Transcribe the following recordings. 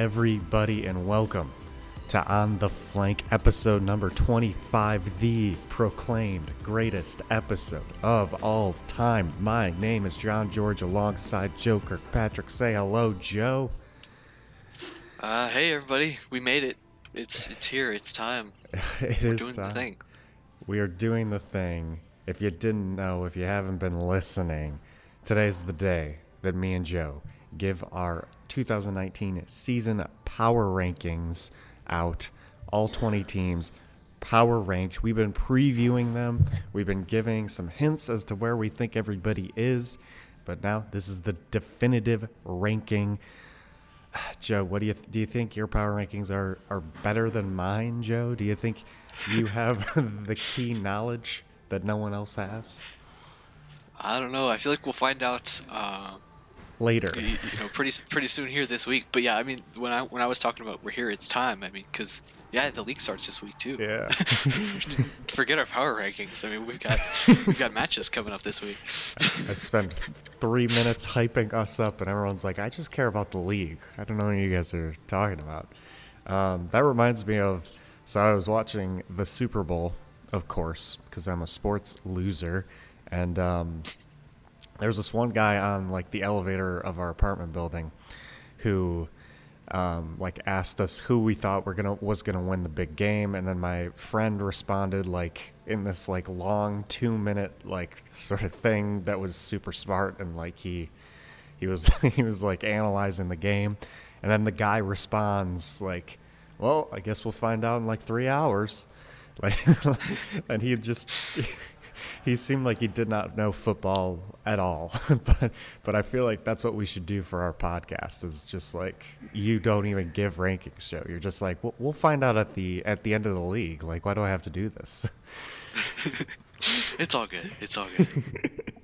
Everybody, and welcome to On the Flank, episode number 25, the proclaimed greatest episode of all time. My name is John George alongside Joe Kirkpatrick. Say hello, Joe. Uh, hey everybody, we made it. It's it's here. It's time. it We're is doing time. the thing. We are doing the thing. If you didn't know, if you haven't been listening, today's the day that me and Joe give our 2019 season power rankings out. All 20 teams power ranked. We've been previewing them. We've been giving some hints as to where we think everybody is. But now this is the definitive ranking. Joe, what do you do? You think your power rankings are are better than mine, Joe? Do you think you have the key knowledge that no one else has? I don't know. I feel like we'll find out. Uh, Later, you know, pretty pretty soon here this week. But yeah, I mean, when I when I was talking about we're here, it's time. I mean, because yeah, the league starts this week too. yeah. Forget our power rankings. I mean, we've got we've got matches coming up this week. I spent three minutes hyping us up, and everyone's like, "I just care about the league. I don't know what you guys are talking about." Um, that reminds me of. So I was watching the Super Bowl, of course, because I'm a sports loser, and um, there was this one guy on like the elevator of our apartment building, who um, like asked us who we thought were gonna was gonna win the big game, and then my friend responded like in this like long two minute like sort of thing that was super smart, and like he he was he was like analyzing the game, and then the guy responds like, "Well, I guess we'll find out in like three hours," like, and he just. He seemed like he did not know football at all, but but I feel like that's what we should do for our podcast. Is just like you don't even give rankings, Joe. You're just like we'll, we'll find out at the at the end of the league. Like, why do I have to do this? It's all good. It's all good.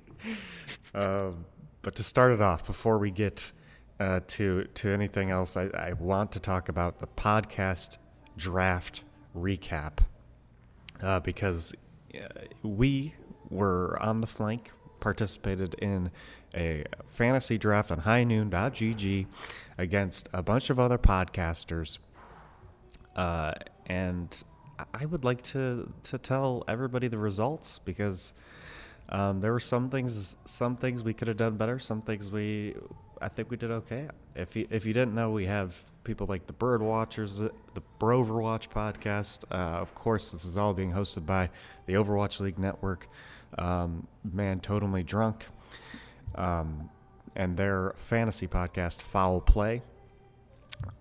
Um, but to start it off, before we get uh, to to anything else, I, I want to talk about the podcast draft recap uh, because we were on the flank, participated in a fantasy draft on highnoon.gg against a bunch of other podcasters. Uh, and I would like to, to tell everybody the results because um, there were some things some things we could have done better. Some things we I think we did okay. If you if you didn't know, we have people like the Bird Watchers, the Broverwatch podcast. Uh, of course, this is all being hosted by the Overwatch League Network. Um, Man, totally drunk, um, and their fantasy podcast, Foul Play.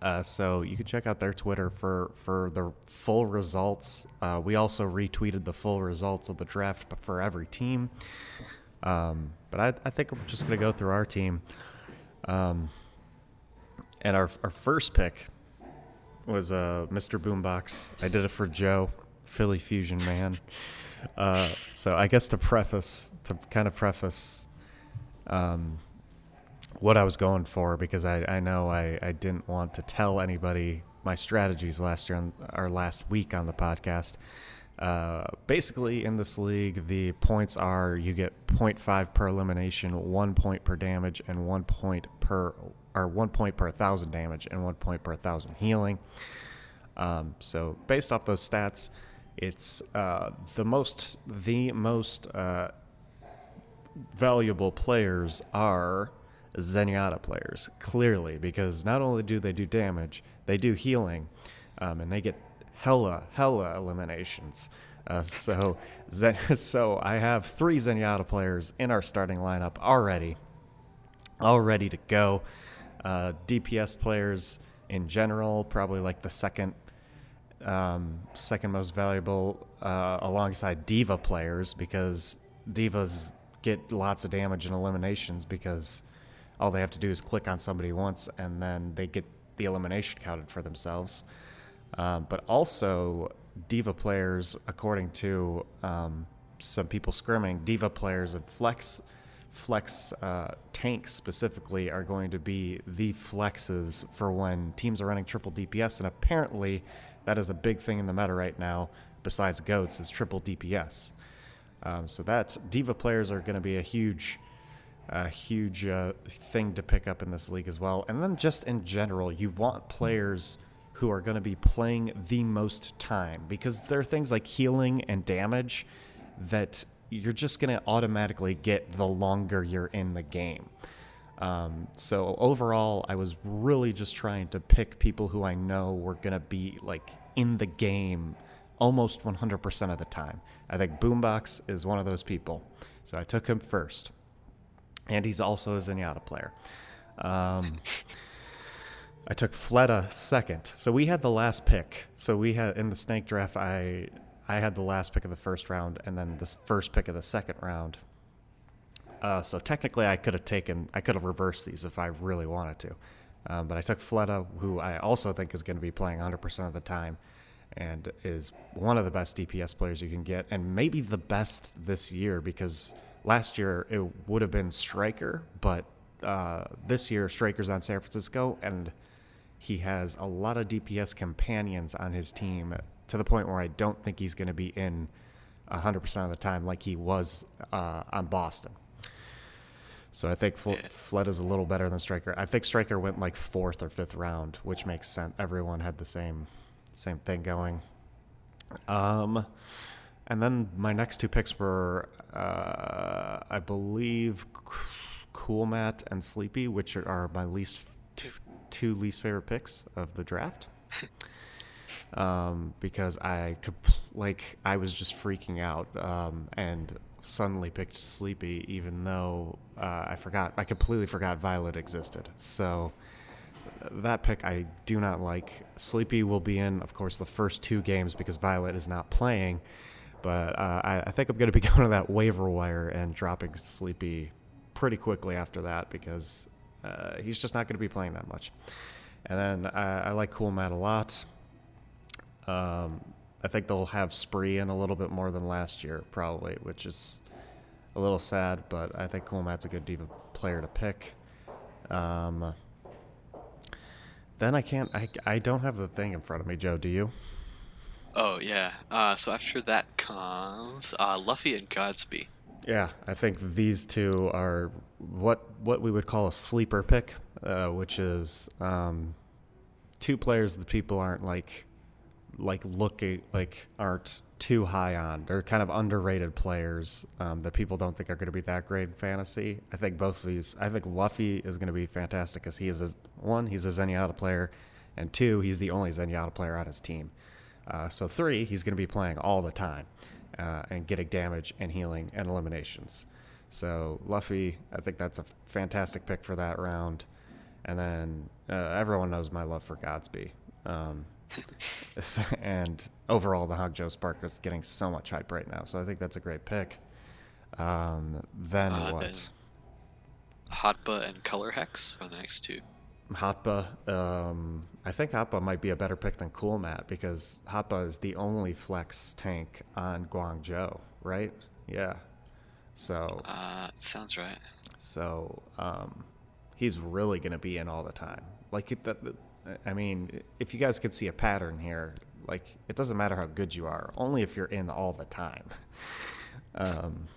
Uh, so you can check out their Twitter for for the full results. Uh, we also retweeted the full results of the draft for every team. Um, but I, I think I'm just gonna go through our team. Um, and our our first pick was uh, Mr. Boombox. I did it for Joe, Philly Fusion man. Uh, so I guess to preface to kind of preface um, what I was going for because I, I know I, I didn't want to tell anybody my strategies last year on, or last week on the podcast. Uh, basically, in this league, the points are you get 0.5 per elimination, one point per damage, and one point per or one point per thousand damage, and one point per thousand healing. Um, so based off those stats, it's uh, the most the most uh, valuable players are Zenyatta players, clearly, because not only do they do damage, they do healing, um, and they get hella, hella eliminations. Uh, so, so I have three Zenyatta players in our starting lineup already, all ready to go. Uh, DPS players in general, probably like the second um, second most valuable uh, alongside D.Va players because D.Vas get lots of damage and eliminations because all they have to do is click on somebody once and then they get the elimination counted for themselves. Um, but also, D.Va players, according to um, some people scrimming, D.Va players and flex flex uh, tanks specifically are going to be the flexes for when teams are running triple DPS, and apparently that is a big thing in the meta right now. Besides goats, is triple DPS. Um, so that's D.Va players are going to be a huge a huge uh, thing to pick up in this league as well. And then just in general, you want players who are going to be playing the most time because there are things like healing and damage that you're just going to automatically get the longer you're in the game. Um, so overall, I was really just trying to pick people who I know were going to be like in the game almost 100% of the time. I think Boombox is one of those people. So I took him first. And he's also a Zenyatta player. Um, I took Fleta second. So we had the last pick. So we had in the snake draft, I I had the last pick of the first round, and then the first pick of the second round. Uh, so technically, I could have taken, I could have reversed these if I really wanted to. Um, but I took Fleta, who I also think is going to be playing 100% of the time and is one of the best DPS players you can get, and maybe the best this year because last year it would have been Striker, but uh, this year Striker's on San Francisco, and he has a lot of DPS companions on his team to the point where I don't think he's going to be in 100% of the time like he was uh, on Boston. So I think Fl- yeah. Fled is a little better than Striker. I think Striker went like fourth or fifth round, which makes sense. Everyone had the same same thing going. Um, and then my next two picks were, uh, I believe, Coolmatt and Sleepy, which are my least two, least favorite picks of the draft. um, because I could like I was just freaking out um, and suddenly picked Sleepy, even though uh, I forgot I completely forgot Violet existed. So that pick I do not like. Sleepy will be in, of course, the first two games because Violet is not playing. But uh, I, I, think I'm going to be going to that waiver wire and dropping Sleepy pretty quickly after that because uh, he's just not going to be playing that much. And then I, I like Coolmatt a lot. Um, I think they'll have Spree in a little bit more than last year, probably, which is a little sad, but I think Coolmatt's a good D.Va player to pick. Um, then I can't. I, I don't have the thing in front of me, Joe. Do you? Oh yeah. Uh, so after that comes uh, Luffy and GodsB. Yeah, I think these two are what what we would call a sleeper pick, uh, which is um, two players that people aren't like like looking like aren't too high on. They're kind of underrated players um, that people don't think are going to be that great in fantasy. I think both of these. I think Luffy is going to be fantastic because he is a, one, he's a Zenyatta player, and two, he's the only Zenyatta player on his team. Uh, so three, he's going to be playing all the time uh, and getting damage and healing and eliminations. So Luffy, I think that's a fantastic pick for that round. And then uh, everyone knows my love for GodsB. Um, and overall, the Hangzhou Spark is getting so much hype right now. So I think that's a great pick. Um, then uh, what? Then Hotba and Colourhex are the next two. Hotba, um, I think Hotba might be a better pick than Coolmatt because Hotba is the only flex tank on Guangzhou, right? Yeah. So. Uh, sounds right. So, um, he's really going to be in all the time. Like that, I mean, if you guys could see a pattern here, like it doesn't matter how good you are, only if you're in all the time. um,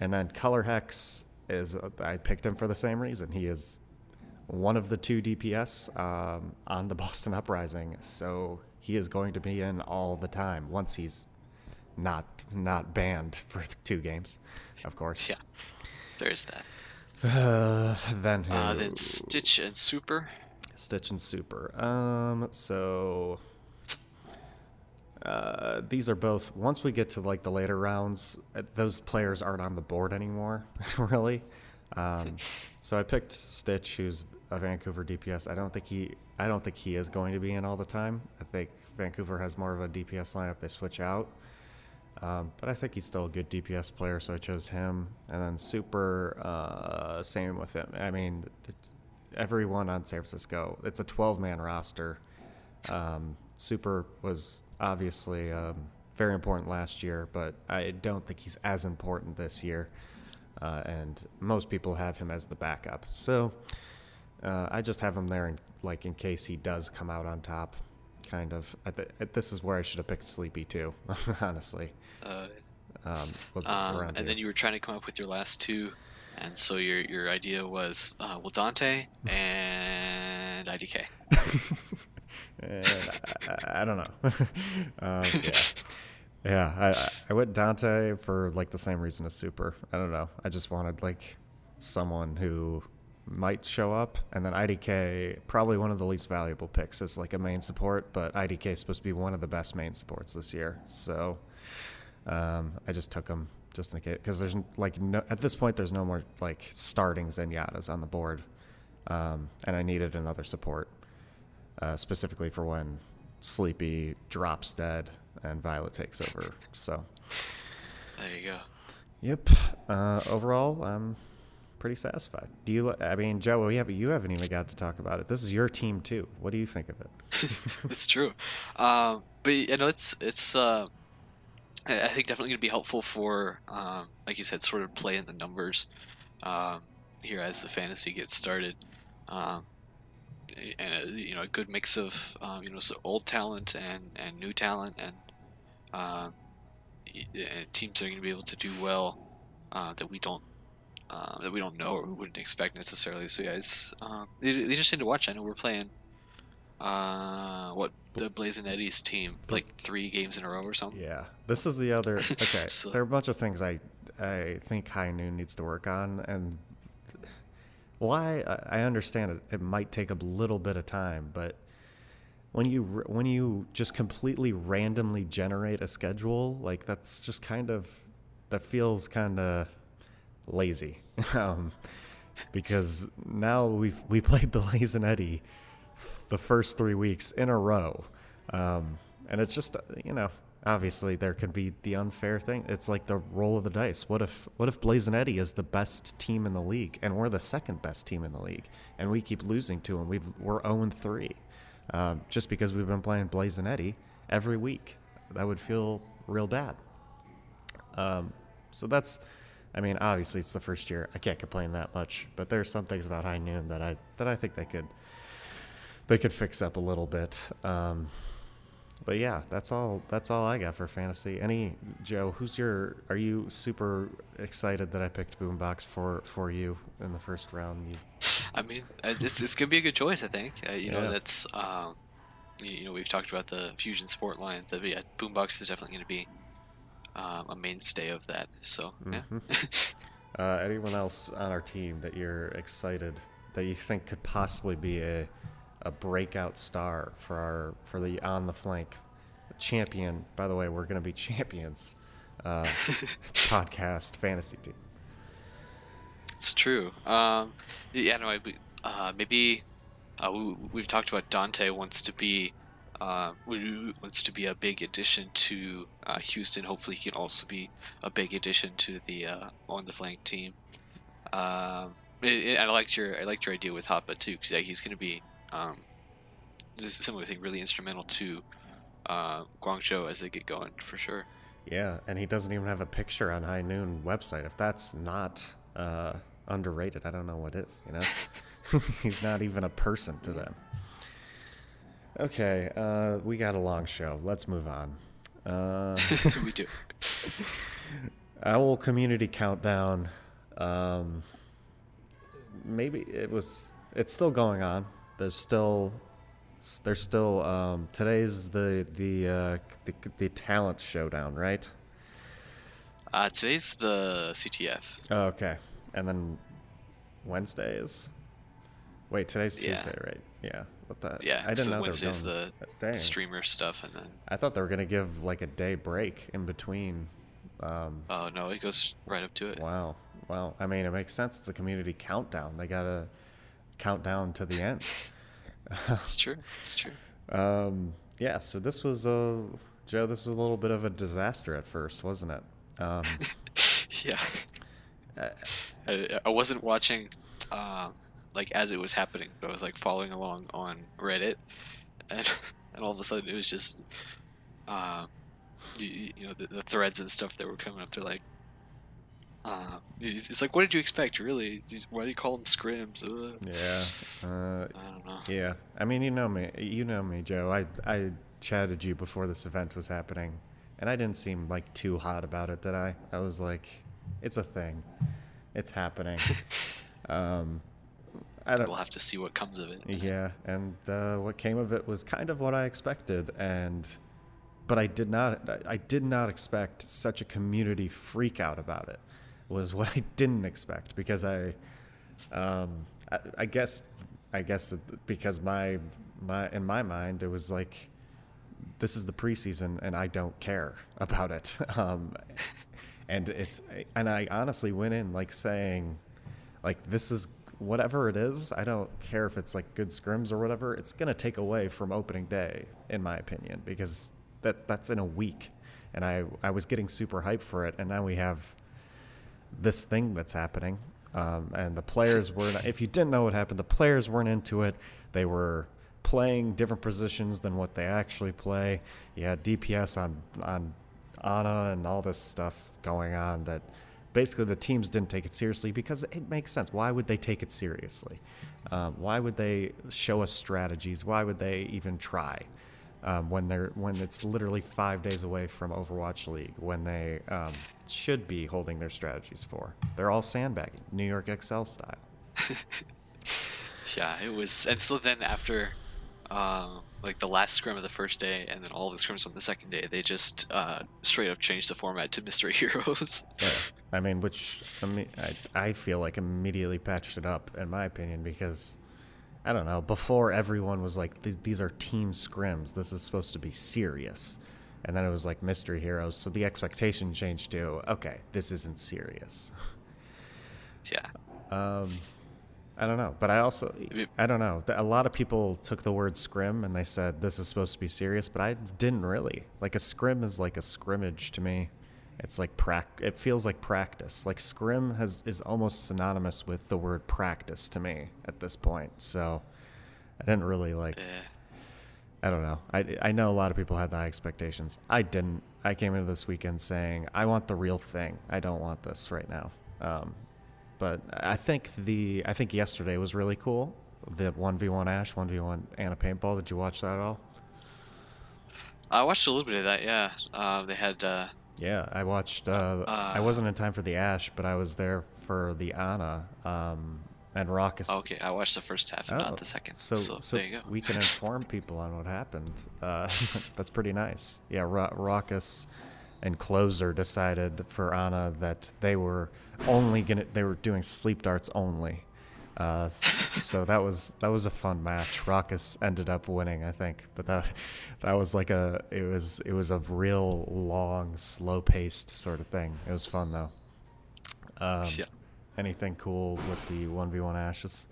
and then Colourhex is I picked him for the same reason. He is one of the two DPS um, on the Boston Uprising, so he is going to be in all the time once he's not not banned for two games, of course. Yeah, there is that. Uh, then uh, then Stitch and Super. Stitch and Super. Um, so uh, these are both. Once we get to like the later rounds, uh, those players aren't on the board anymore, really. Um, so I picked Stitch, who's a Vancouver DPS. I don't think he. I don't think he is going to be in all the time. I think Vancouver has more of a DPS lineup. They switch out. Um, but I think he's still a good DPS player, so I chose him. And then Super, uh, same with him. I mean, everyone on San Francisco. It's a 12 man roster. Um, Super was obviously um, very important last year, but I don't think he's as important this year. Uh, and most people have him as the backup. So uh, I just have him there, in, like in case he does come out on top. Kind of. Th- this is where I should have picked Sleepy too, honestly. Uh, um, was um, and then you were trying to come up with your last two And so your your idea was uh, well Danteh and IDK. and I, I, don't know. um, yeah, yeah. I I went Danteh for like the same reason as Super. I don't know. I just wanted like someone who might show up, and then IDK probably one of the least valuable picks as like a main support, but IDK is supposed to be one of the best main supports this year. So um, I just took him just in case because there's like no at this point there's no more like starting Zenyattas on the board, um, and I needed another support uh, specifically for when Sleepy drops dead and Violet takes over. So there you go. Yep. Uh, overall, I'm pretty satisfied. Do you? I mean, Joe, we have you haven't even got to talk about it. This is your team too. What do you think of it? it's true, um, but you know, it's it's. Uh, I think definitely going to be helpful for, um, like you said, sort of play in the numbers um, here as the fantasy gets started. Um, and a, uh, you know a good mix of um, you know so old talent and, and new talent and, uh, and teams that are going to be able to do well uh, that we don't uh, that we don't know or we wouldn't expect necessarily. So yeah, it's um, interesting to watch. I know we're playing uh, what the Blazing Eddie's team like three games in a row or something. Yeah, this is the other. Okay, so, there are a bunch of things I I think High Noon needs to work on, and why I understand it. It might take a little bit of time, but when you when you just completely randomly generate a schedule, like that's just kind of that feels kind of lazy. um, because now we we played Blazing Eddie the first three weeks in a row, um, and it's just you know obviously there could be the unfair thing. It's like the roll of the dice. What if what if Blazing Eddie is the best team in the league and we're the second best team in the league and we keep losing to them? we are 0 3 um, just because we've been playing Blazing Eddie every week. That would feel real bad. Um, so that's, I mean, obviously it's the first year. I can't complain that much, but there's some things about High Noon that I that I think they could they could fix up a little bit. Um, but yeah, that's all. That's all I got for fantasy. Any Joe? Who's your? Are you super excited that I picked Boombox for for you in the first round? You... I mean, uh, it's it's gonna be a good choice. I think. Uh, you yeah. know, that's um, you know we've talked about the Fusion Sport line. That yeah, Boombox is definitely gonna be um, a mainstay of that. So yeah. Mm-hmm. uh, anyone else on our team that you're excited that you think could possibly be a a breakout star for our for the on the flank champion. By the way, we're going to be champions. Uh, podcast fantasy team. It's true. Um, yeah, no, uh, maybe uh, we, have talked about Danteh wants to be uh, wants to be a big addition to uh, Houston. Hopefully, he can also be a big addition to the uh, on the flank team. Um, I liked your I liked your idea with Hotba too, because yeah, he's going to be um, this is similar thing, really instrumental to uh, Guangzhou as they get going for sure. Yeah, and he doesn't even have a picture on High Noon website. If that's not uh, underrated, I don't know what is. You know, he's not even a person to them. Okay, uh, we got a long show. Let's move on. Uh, we do. Owl Community Countdown. Um, maybe it was. It's still going on. There's still there's still um, today's the the, uh, the the talent showdown, right? Uh, today's the CTF. Oh, okay, and then Wednesdays. Wait, today's yeah. Tuesday, right? Yeah. What that? Yeah. I didn't so know Wednesday's the Dang. streamer stuff, and then. I thought they were gonna give like a day break in between. Um, oh no! It goes right up to it. Wow. Well, I mean, it makes sense. It's a community countdown. They gotta count down to the end. it's true. It's true. Um, yeah. So this was a Joe. This was a little bit of a disaster at first, wasn't it? Um, yeah. I, I, wasn't watching, uh, like as it was happening, but I was like following along on Reddit, and and all of a sudden it was just, uh, you, you know, the, the threads and stuff that were coming up. They're like, uh, it's like, what did you expect? Really? Why do you call them scrims? Ugh. Yeah. Uh, I don't know. Yeah. I mean, you know me. You know me, Joe. I I chatted you before this event was happening, and I didn't seem like too hot about it, did I? I was like, it's a thing. It's happening. um, I don't. We'll have to see what comes of it. Yeah, and uh, what came of it was kind of what I expected, and but I did not. I did not expect such a community freak out about it. Was what I didn't expect because I, um, I, I guess, I guess because my my in my mind it was like, this is the preseason and I don't care about it. Um, and it's and I honestly went in like saying, like this is whatever it is, I don't care if it's like good scrims or whatever, it's to take away from opening day, in my opinion, because that that's in a week. And I, I was getting super hyped for it. And now we have this thing that's happening. Um, and the players weren't. if you didn't know what happened, the players weren't into it. They were playing different positions than what they actually play. You had DPS on, on Ana and all this stuff going on that basically the teams didn't take it seriously because it makes sense. Why would they take it seriously? Um, why would they show us strategies? Why would they even try um, when they're when it's literally five days away from Overwatch League when they um, should be holding their strategies for? They're all sandbagging, New York Excel style. yeah, it was, and so then after. Uh, like the last scrim of the first day and then all the scrims on the second day, they just uh, straight up changed the format to mystery heroes. yeah. I mean, which I mean, I, I feel like immediately patched it up in my opinion because I don't know. Before everyone was like, these, these are team scrims. This is supposed to be serious, and then it was like mystery heroes. So the expectation changed to okay, this isn't serious. yeah. Um, I don't know, but I also I don't know. A lot of people took the word scrim and they said this is supposed to be serious, but I didn't really. Like a scrim is like a scrimmage to me. It's like prac. It feels like practice. Like scrim has is almost synonymous with the word practice to me at this point. So I didn't really like. Yeah. I don't know. I I know a lot of people had high expectations. I didn't. I came into this weekend saying I want the real thing. I don't want this right now. Um, but I think the I think yesterday was really cool. The one v one Ashe, one v one Ana paintball. Did you watch that at all? I watched a little bit of that. Yeah, uh, they had. Uh, yeah, I watched. Uh, I uh, wasn't in time for the Ashe, but I was there for the Ana um, and Rawkus. Okay, I watched the first half oh, not the second. So, so, so there you go. we can inform people on what happened. Uh, that's pretty nice. Yeah, Ra- Rawkus and Closer decided for Ana that they were only gonna they were doing sleep darts only. Uh, so that was that was a fun match. Rawkus ended up winning, I think, but that that was like a it was it was a real long, slow paced sort of thing. It was fun though. Um, yeah. Anything cool with the one v one Ashes?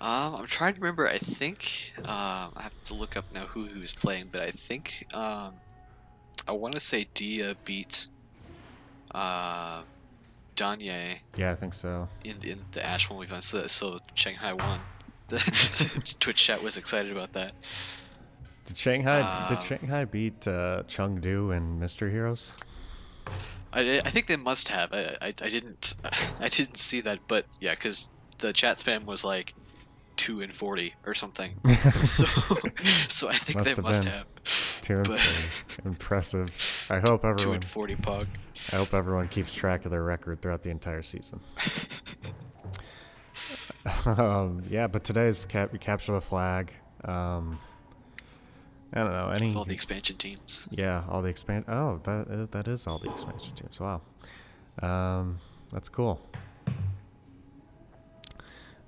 Um, I'm trying to remember. I think um, I have to look up now who who's playing, but I think um, I want to say Diya beat uh, Danye. Yeah, I think so. In in the Ashe one we found so so Shanghai won. The Twitch chat was excited about that. Did Shanghai um, did Shanghai beat uh, Chengdu in Mystery Heroes? I, I think they must have. I, I, I didn't I didn't see that, but yeah, because the chat spam was like two and forty or something. so so I think must they have must been. have. Two and but, impressive. I hope everyone two and forty pug. I hope everyone keeps track of their record throughout the entire season. um, yeah, but today's cap- capture the flag. Um, I don't know any. all the expansion teams. Yeah, all the expand. Oh, that that is all the expansion teams. Wow, um, that's cool.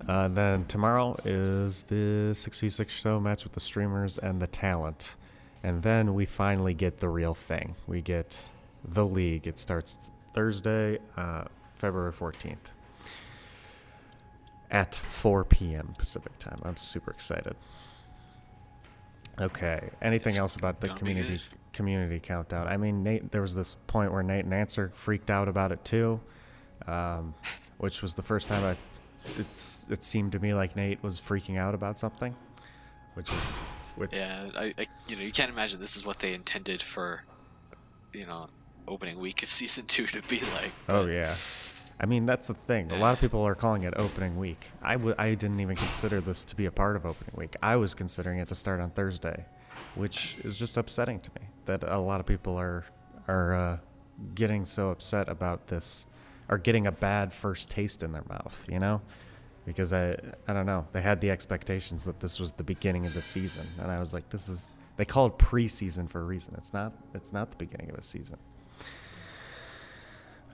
Uh, then tomorrow is the 6v6 show match with the streamers and the talent. And then we finally get the real thing. We get the league. It starts Thursday, uh, February 14th at 4 p.m. Pacific time. I'm super excited. Okay. Anything it's else about the community community countdown? I mean, Nate. There was this point where Nate Nanzer freaked out about it too, um, which was the first time I. It's it seemed to me like Nate was freaking out about something, which is. Which, yeah, I, I you know you can't imagine this is what they intended for, you know, opening week of season two to be like. Oh yeah, I mean that's the thing. A lot of people are calling it opening week. I w- I didn't even consider this to be a part of opening week. I was considering it to start on Thursday, which is just upsetting to me that a lot of people are are uh, getting so upset about this are getting a bad first taste in their mouth, you know? Because I I don't know. They had the expectations that this was the beginning of the season, and I was like, this is they call it preseason for a reason. It's not it's not the beginning of a season.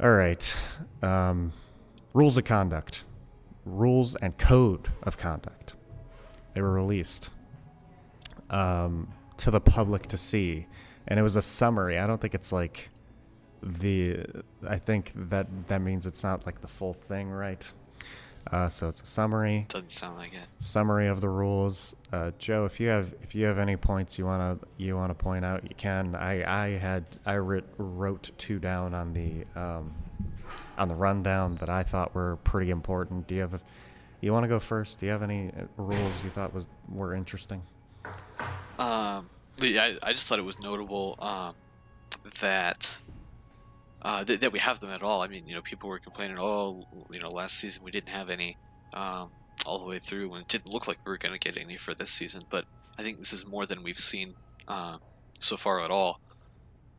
All right. Um, rules of conduct. Rules and code of conduct. They were released um, to the public to see. And it was a summary. I don't think it's like the. I think that that means it's not like the full thing, right? Uh, so it's a summary. Doesn't sound like it. Summary of the rules. Uh, Joe, if you have if you have any points you wanna you wanna point out, you can. I I had I writ, wrote two down on the um, on the rundown that I thought were pretty important. Do you have? A, you want to go first? Do you have any uh, rules you thought was were interesting? Um, I, I just thought it was notable um, that uh, th- that we have them at all. I mean, you know, people were complaining, oh, you know, last season we didn't have any um, all the way through, when it didn't look like we were going to get any for this season. But I think this is more than we've seen uh, so far at all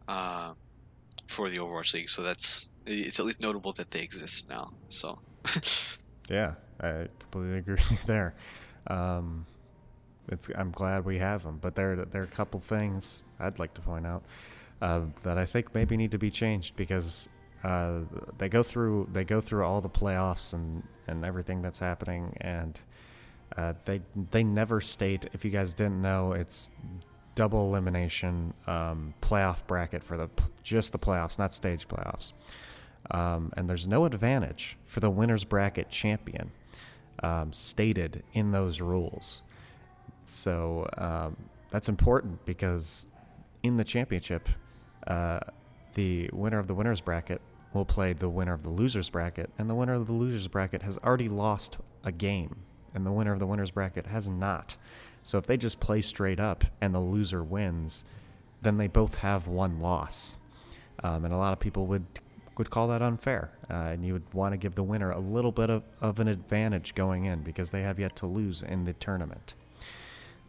uh, for the Overwatch League. So that's it's at least notable that they exist now. So. yeah, I completely agree there. Um, it's I'm glad we have them, but there there are a couple things I'd like to point out uh, that I think maybe need to be changed because uh, they go through they go through all the playoffs and and everything that's happening, and uh, they they never state. If you guys didn't know, it's double elimination um, playoff bracket for the just the playoffs, not stage playoffs. Um, and there's no advantage for the winners bracket champion um, stated in those rules. So um, that's important because in the championship, uh, the winner of the winners bracket will play the winner of the losers bracket, and the winner of the losers bracket has already lost a game, and the winner of the winners bracket has not. So if they just play straight up and the loser wins, then they both have one loss. Um, and a lot of people would would call that unfair, uh, and you would want to give the winner a little bit of, of an advantage going in because they have yet to lose in the tournament.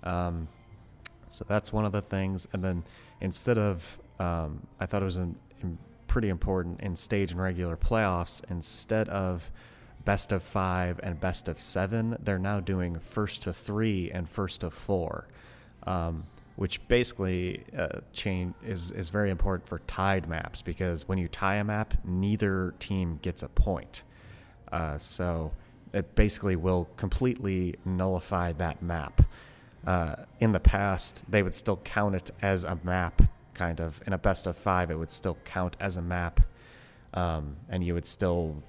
Um, so that's one of the things. And then instead of, um, I thought it was an, pretty important in stage and regular playoffs, instead of best of five and best of seven, they're now doing first to three and first to four. Um, which basically uh, change is is very important for tied maps because when you tie a map, neither team gets a point. Uh, so it basically will completely nullify that map. Uh, in the past, they would still count it as a map, kind of. In a best of five, it would still count as a map, um, and you would still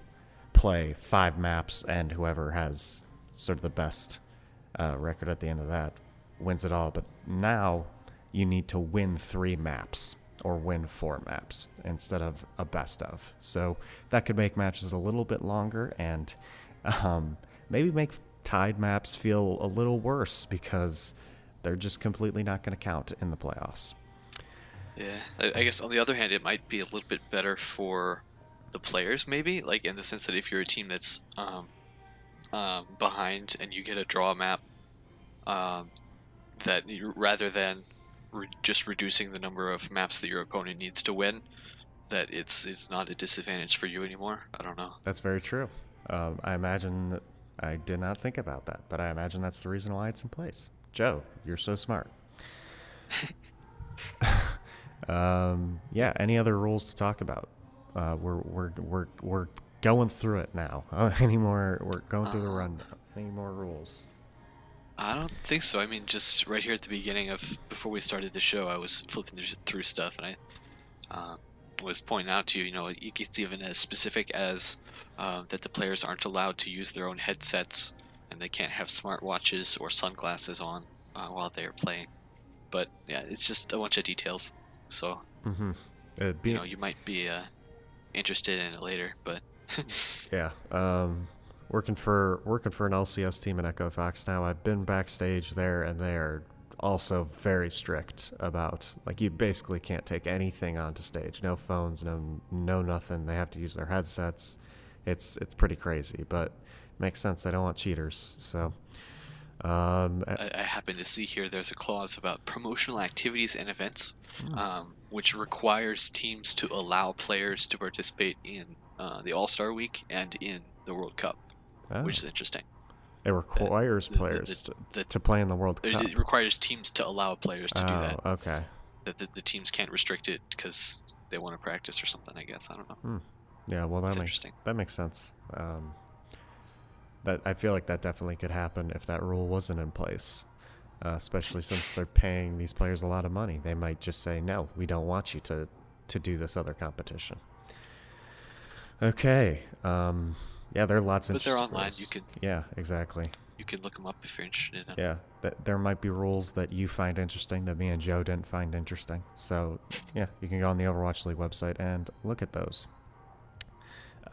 play five maps, and whoever has sort of the best uh, record at the end of that wins it all. But now you need to win three maps or win four maps instead of a best of. So that could make matches a little bit longer and um, maybe make tied maps feel a little worse because they're just completely not going to count in the playoffs. Yeah, I, guess on the other hand, it might be a little bit better for the players, maybe, like in the sense that if you're a team that's um, um, behind and you get a draw map, um, that you, rather than re- just reducing the number of maps that your opponent needs to win, that it's it's not a disadvantage for you anymore. I don't know. That's very true. Um, I imagine I did not think about that, but I imagine that's the reason why it's in place. Joe, you're so smart. um, yeah. Any other rules to talk about? Uh, we're we're we're we're going through it now. Uh, any more? We're going through the uh, rundown. Any more rules? I don't think so. I mean, just right here at the beginning of before we started the show, I was flipping through stuff and I uh, was pointing out to you, you know, it gets even as specific as uh, that the players aren't allowed to use their own headsets and they can't have smartwatches or sunglasses on uh, while they are playing. But yeah, it's just a bunch of details. So, mm-hmm. be... you know, you might be uh, interested in it later, but yeah. Um, working for working for an LCS team in Echo Fox now. I've been backstage there, and they are also very strict about like you basically can't take anything onto stage. No phones, no no nothing. They have to use their headsets. It's it's pretty crazy, but makes sense. They don't want cheaters. So. Um, I, I, happen to see here there's a clause about promotional activities and events. Um, which requires teams to allow players to participate in uh, the All Star Week and in the World Cup, Oh. which is interesting. It requires the- players the- to, the- to play in the World Cup. it requires teams to allow players to do oh, that. okay. That the, teams can't restrict it because they want to practice or something. I guess I don't know. Yeah, well, that It's makes interesting. that makes sense. Um, that I feel like that definitely could happen if that rule wasn't in place, uh, especially since they're paying these players a lot of money. They might just say, "No, we don't want you to to do this other competition." Okay. Um, yeah, there are lots of. But they're online, rules. you could- Yeah, exactly. You can look them up if you're interested in it. Yeah, th- there might be rules that you find interesting that me and Joe didn't find interesting. So, yeah, you can go on the Overwatch League website and look at those.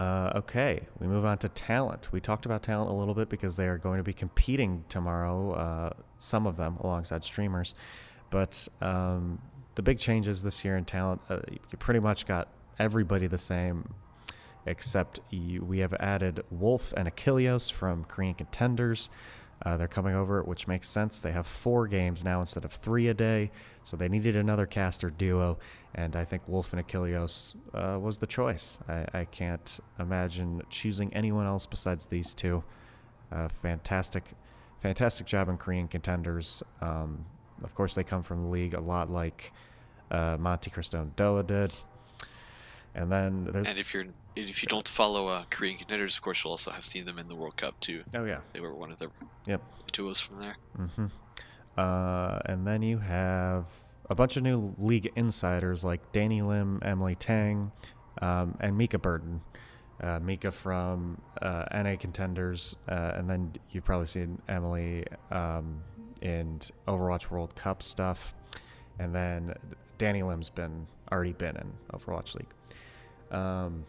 Uh, okay, we move on to talent. We talked about talent a little bit because they are going to be competing tomorrow, uh, some of them alongside streamers. But um, the big changes this year in talent, uh, you pretty much got everybody the same, except you, we have added Wolf and Achilios from Korean Contenders. Uh, they're coming over, which makes sense. They have four games now instead of three a day, so they needed another caster duo, and I think Wolf and Achilios uh, was the choice. I, I can't imagine choosing anyone else besides these two. Uh, fantastic, fantastic job in Korean contenders. Um, of course, they come from the league a lot like uh, MonteCristo and Doa did. And then there's And if you're if you don't follow uh, Korean contenders, of course you'll also have seen them in the World Cup too. oh yeah, They were one of the yep. duos from there. Mm-hmm. Uh, and then you have a bunch of new league insiders like Danny Lim, Emily Tang, um, and Mica Burton. Uh, Mica from uh, NA Contenders, uh, and then you've probably seen Emily um, in Overwatch World Cup stuff, and then Danny Lim's been already been in Overwatch League. Um,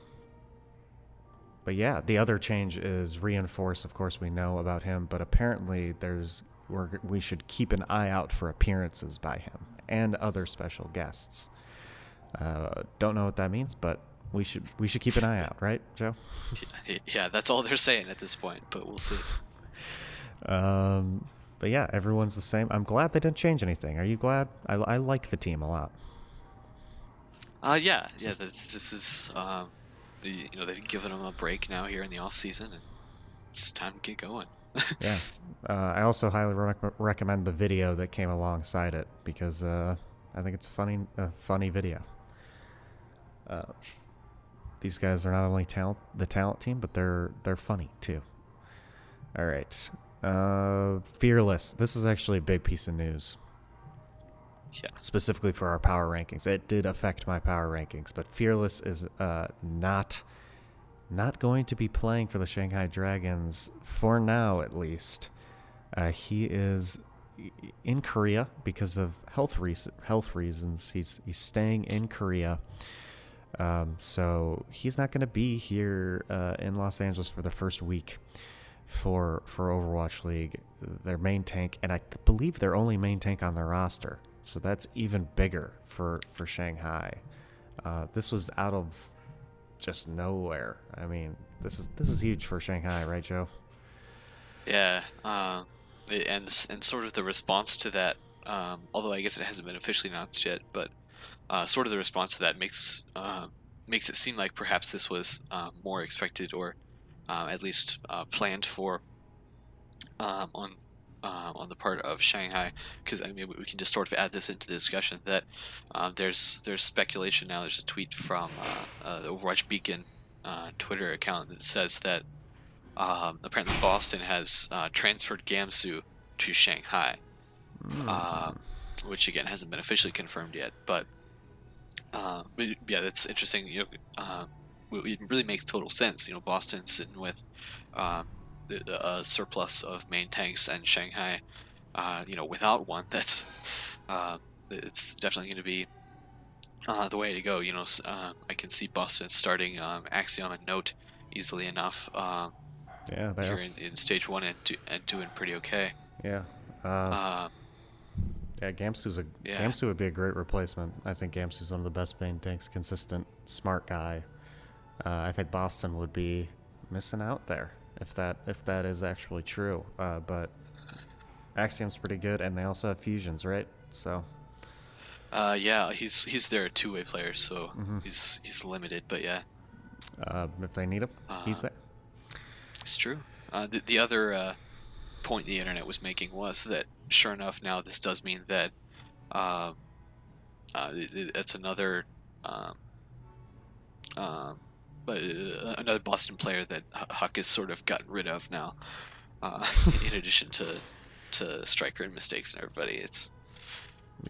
but yeah, the other change is reinforce. Of course, we know about him, but apparently there's we're, we should keep an eye out for appearances by him and other special guests. Uh, don't know what that means, but we should we should keep an eye out, right, Joe? Yeah, that's all they're saying at this point, but we'll see. Um, but yeah, everyone's the same. I'm glad they didn't change anything. Are you glad? I, I like the team a lot. Uh, yeah, yeah. This, this is um, you know they've given them a break now here in the off season, and it's time to get going. Yeah. Uh, I also highly rec- recommend the video that came alongside it because uh, I think it's a funny, a funny video. Uh, these guys are not only talent, the talent team, but they're they're funny too. All right. Uh, Fearless. This is actually a big piece of news, yeah, specifically for our power rankings. It did affect my power rankings, but Fearless is uh, not not going to be playing for the Shanghai Dragons for now, at least. Uh, he is in Korea because of health reas health reasons. He's he's staying in Korea, um, so he's not going to be here uh, in Los Angeles for the first week for for Overwatch League. Their main tank, and I believe their only main tank on their roster. So that's even bigger for for Shanghai. Uh, this was out of just nowhere. I mean, this is this is huge for Shanghai, right, Joe? yeah. It- and and sort of the response to that, um, although I guess it hasn't been officially announced yet, but uh, sort of the response to that makes uh, makes it seem like perhaps this was uh, more expected or uh, at least uh, planned for um, on uh, on the part of Shanghai. Because I mean, we can just sort of add this into the discussion that um, there's there's speculation now. There's a tweet from uh, uh, the Overwatch Beacon uh, Twitter account that says that um, apparently Boston has uh, transferred Gamsu to Shanghai, uh, which again hasn't been officially confirmed yet. But, uh, but yeah, that's interesting. You know, uh, it really makes total sense. You know, Boston's sitting with um, a surplus of main tanks, and Shanghai, uh, you know, without one. That's uh, it's definitely going to be uh, the way to go. You know, uh, I can see Boston starting um, Axiom and Note easily enough. Um, Yeah, here in, in stage one and, do, and doing pretty okay. yeah. Uh, Uh, yeah, Gamsu's a yeah. Gamsu would be a great replacement. I think Gamsu's one of the best main tanks, consistent, smart guy. Uh, I think Boston would be missing out there if that if that is actually true. Uh, but Axiom's pretty good, and they also have fusions, right? So uh, yeah, he's he's their two way player, so Mhm. he's he's limited, but yeah, Uh, if they need him, he's Uh, there. It's true. Uh, the, the other uh, point the internet was making was that, sure enough, now this does mean that um, uh, it, it- it's another um, um, uh, another Boston player that Huck has sort of gotten rid of now. Uh, in addition to to striker and mistakes and everybody, it's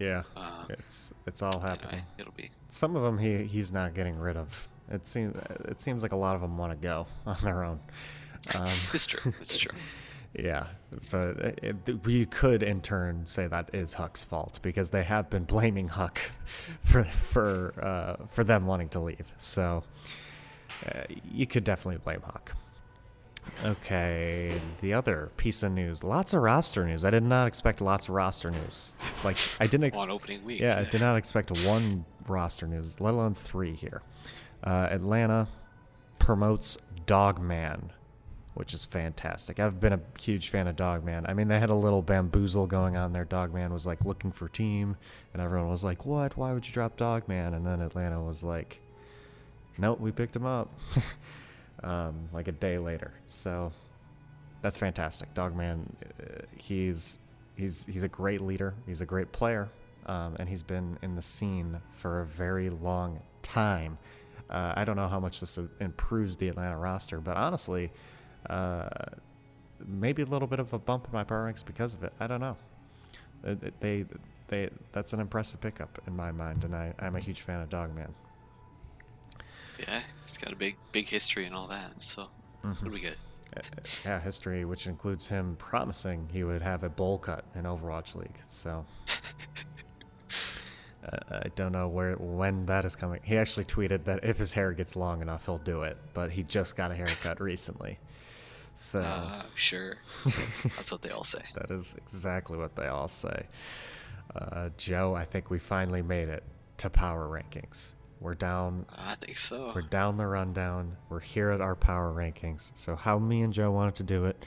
Yeah, um, it's it's all happening. anyway, it'll be Some of them he he's not getting rid of. It seems it seems like a lot of them want to go on their own. Um, it's true. It's true. Yeah, but it, it, we could in turn say that is Huck's fault because they have been blaming Huck for for uh, for them wanting to leave. So uh, you could definitely blame Hawk. Okay, the other piece of news. Lots of roster news. I did not expect lots of roster news. Like I didn't. Ex- On opening week, Yeah, I did not expect one roster news, let alone three here. Uh, Atlanta promotes Dogman, which is fantastic. I've been a huge fan of Dogman. I mean, they had a little bamboozle going on there. Dogman was like looking for team, and everyone was like, "What? Why would you drop Dogman?" And then Atlanta was like, "Nope, we picked him up." um, like a day later. So that's fantastic. Dogman, uh, he's he's he's a great leader. He's a great player, um, and he's been in the scene for a very long time. Uh, I don't know how much this improves the Atlanta roster, but honestly, uh, maybe a little bit of a bump in my power ranks because of it. I don't know. Uh, They they that's an impressive pickup in my mind, and I, I'm a huge fan of Dogman. Yeah, it's got a big big history and all that. So it'll be good. Uh, yeah, history, which includes him promising he would have a bowl cut in Overwatch League. So uh, I don't know where when that is coming. He actually tweeted that if his hair gets long enough, he'll do it. But he just got a haircut recently, so Uh, sure. That's what they all say. that is exactly what they all say. Uh, Joe, I think we finally made it to power rankings. We're down I think so. we're down the rundown. We're here at our power rankings. So how me and Joe wanted to do it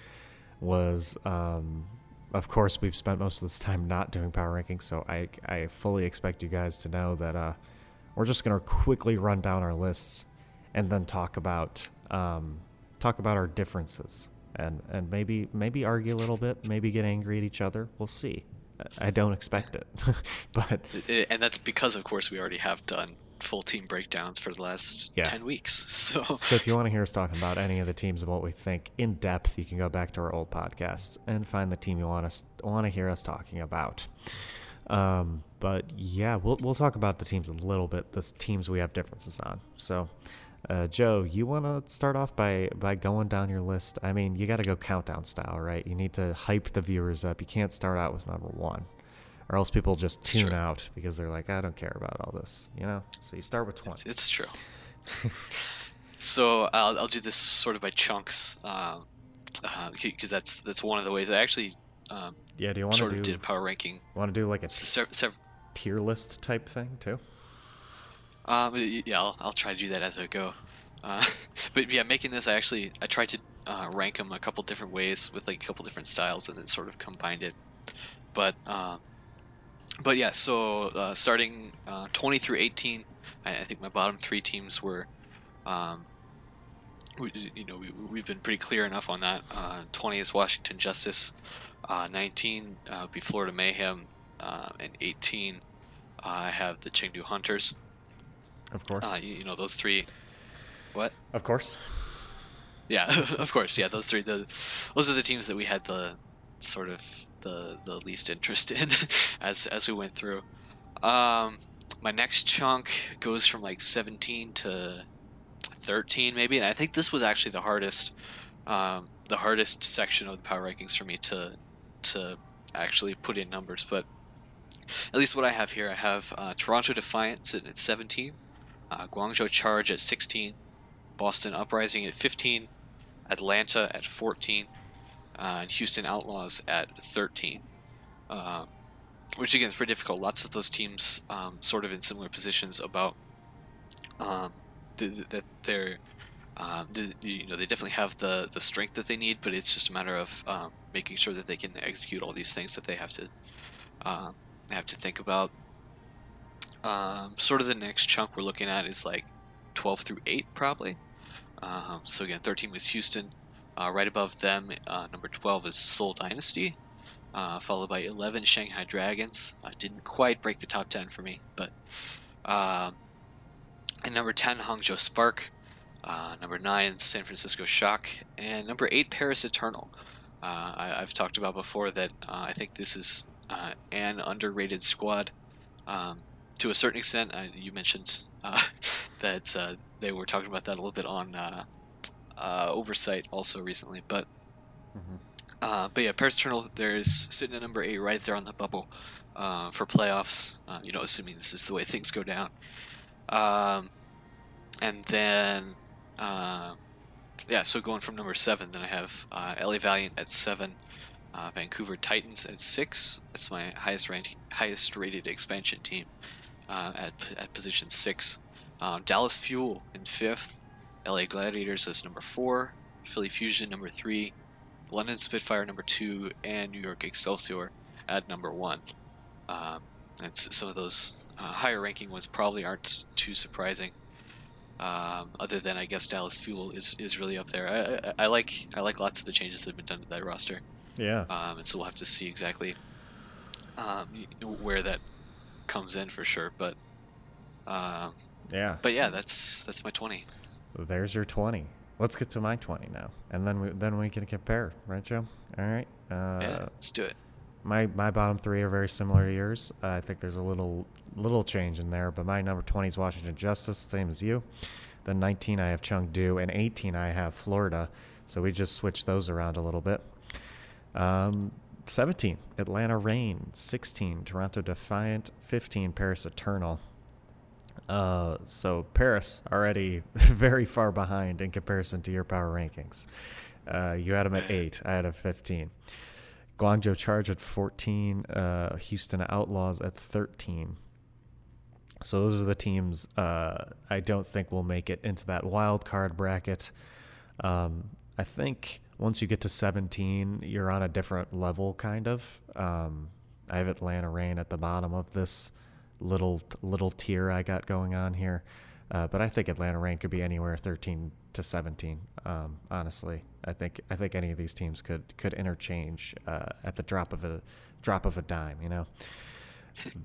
was, um, of course, we've spent most of this time not doing power rankings. So I I fully expect you guys to know that uh, we're just gonna quickly run down our lists and then talk about um, talk about our differences and and maybe maybe argue a little bit, maybe get angry at each other. We'll see. I- don't expect it, but and that's because, of course, we already have done full team breakdowns for the last Yeah. 10 weeks. So, So if you want to hear us talking about any of the teams and what we think in depth, you can go back to our old podcasts and find the team you want us want to hear us talking about. Um, but yeah, we'll we'll talk about the teams a little bit. The teams we have differences on. So, uh, Joe, you want to start off by by going down your list? I mean, you got to go countdown style, right? You need to hype the viewers up. You can't start out with number one. Or else people just It's tune true. out because they're like, I don't care about all this, you know. So you start with twenty. it's true. so, I'll, I'll do this sort of by chunks. Um, because that's that's one of the ways I actually um, Yeah, do you want sort to of do did power ranking. want to do like a sev- tier list type thing too? Um, yeah, I'll, I'll try to do that as I go. Uh, but yeah, making this, I actually I tried to uh, rank them a couple different ways with like a couple different styles, and then sort of combined it. But um, but yeah, so uh, starting uh, 20 through 18, I, I think my bottom three teams were, um, we, you know, we, we've been pretty clear enough on that. Uh, 20 is Washington Justice, uh, 19 uh, would be Florida Mayhem, uh, and 18 uh, I have the Chengdu Hunters. Of course. Uh, you, you know those three. What? of course. Yeah, of course. Yeah, those three. The, those are the teams that we had the sort of the the least interest in as as we went through. Um, my next chunk goes from like 17 to 13 maybe, and I think this was actually the hardest um, the hardest section of the power rankings for me to to actually put in numbers, but. At least what I have here, I have uh, Toronto sitting at 17, uh, Guangzhou Charge at 16, Boston Uprising at 15, Atlanta at 14, uh, and Houston Outlaws at 13. Uh, which again is pretty difficult. Lots of those teams um, sort of in similar positions about um, th- th- that they're. Um, you know they definitely have the, the strength that they need, but it's just a matter of um, making sure that they can execute all these things that they have to um, have to think about. Um, sort of the next chunk we're looking at is like 12 through 8 probably so again, 13 was Houston. Uh, right above them, uh, number 12 is Seoul Dynasty, uh, followed by 11 Shanghai Dragons. Uh, didn't quite break the top 10 for me, but. Um, and number 10, Hangzhou Spark. Uh, number 9, San Francisco Shock. And number 8, Paris Eternal. Uh, I, have talked about before that I think this is an underrated squad. Um, to a certain extent, you mentioned that they were talking about that a little bit on uh, oversight also recently, but mm-hmm. uh, but yeah, Paris Eternal there is sitting at number eight right there on the bubble uh, for playoffs. Uh, you know, assuming this is the way things go down. Um, and then uh, yeah, so going from number seven, then I have uh, LA Valiant at seven. Vancouver Titans at six. That's my highest ranked, highest rated expansion team at at position six. Dallas Fuel in fifth. LA Gladiators as number four, Philly Fusion number three, London Spitfire number two, and New York Excelsior at number one. Um, and some of those uh, higher ranking ones probably aren't too surprising. Um, other than I guess Dallas Fuel is, is really up there. I, I, I, like I like lots of the changes that have been done to that roster. Yeah. Um, and so we'll have to see exactly um, where that comes in for sure. But um, yeah. But yeah, that's that's my twenty. There's your 20. Let's get to my 20 now, and then we then we can compare, right, Joe? All right. Uh, yeah, let's do it. My my bottom three are very similar to yours. Uh, I think there's a little little change in there, but my number 20 is Washington Justice, same as you. Then 19 I have Chengdu, and 18 I have Florida. So we just switched those around a little bit. Um, 17 Atlanta Reign, 16 Toronto Defiant, 15 Paris Eternal. Uh, so Paris already very far behind in comparison to your power rankings. Uh, you had them at eight. I had a 15. Guangzhou Charge at 14. Uh, Houston Outlaws at 13. So those are the teams uh, I don't think will make it into that wild card bracket. Um, I think once you get to 17, you're on a different level, kind of. Um, I have Atlanta Reign at the bottom of this little little tier I got going on here. Uh, but I think Atlanta Reign could be anywhere 13 to 17. Um, honestly, I think I think any of these teams could could interchange uh, at the drop of a drop of a dime. You know.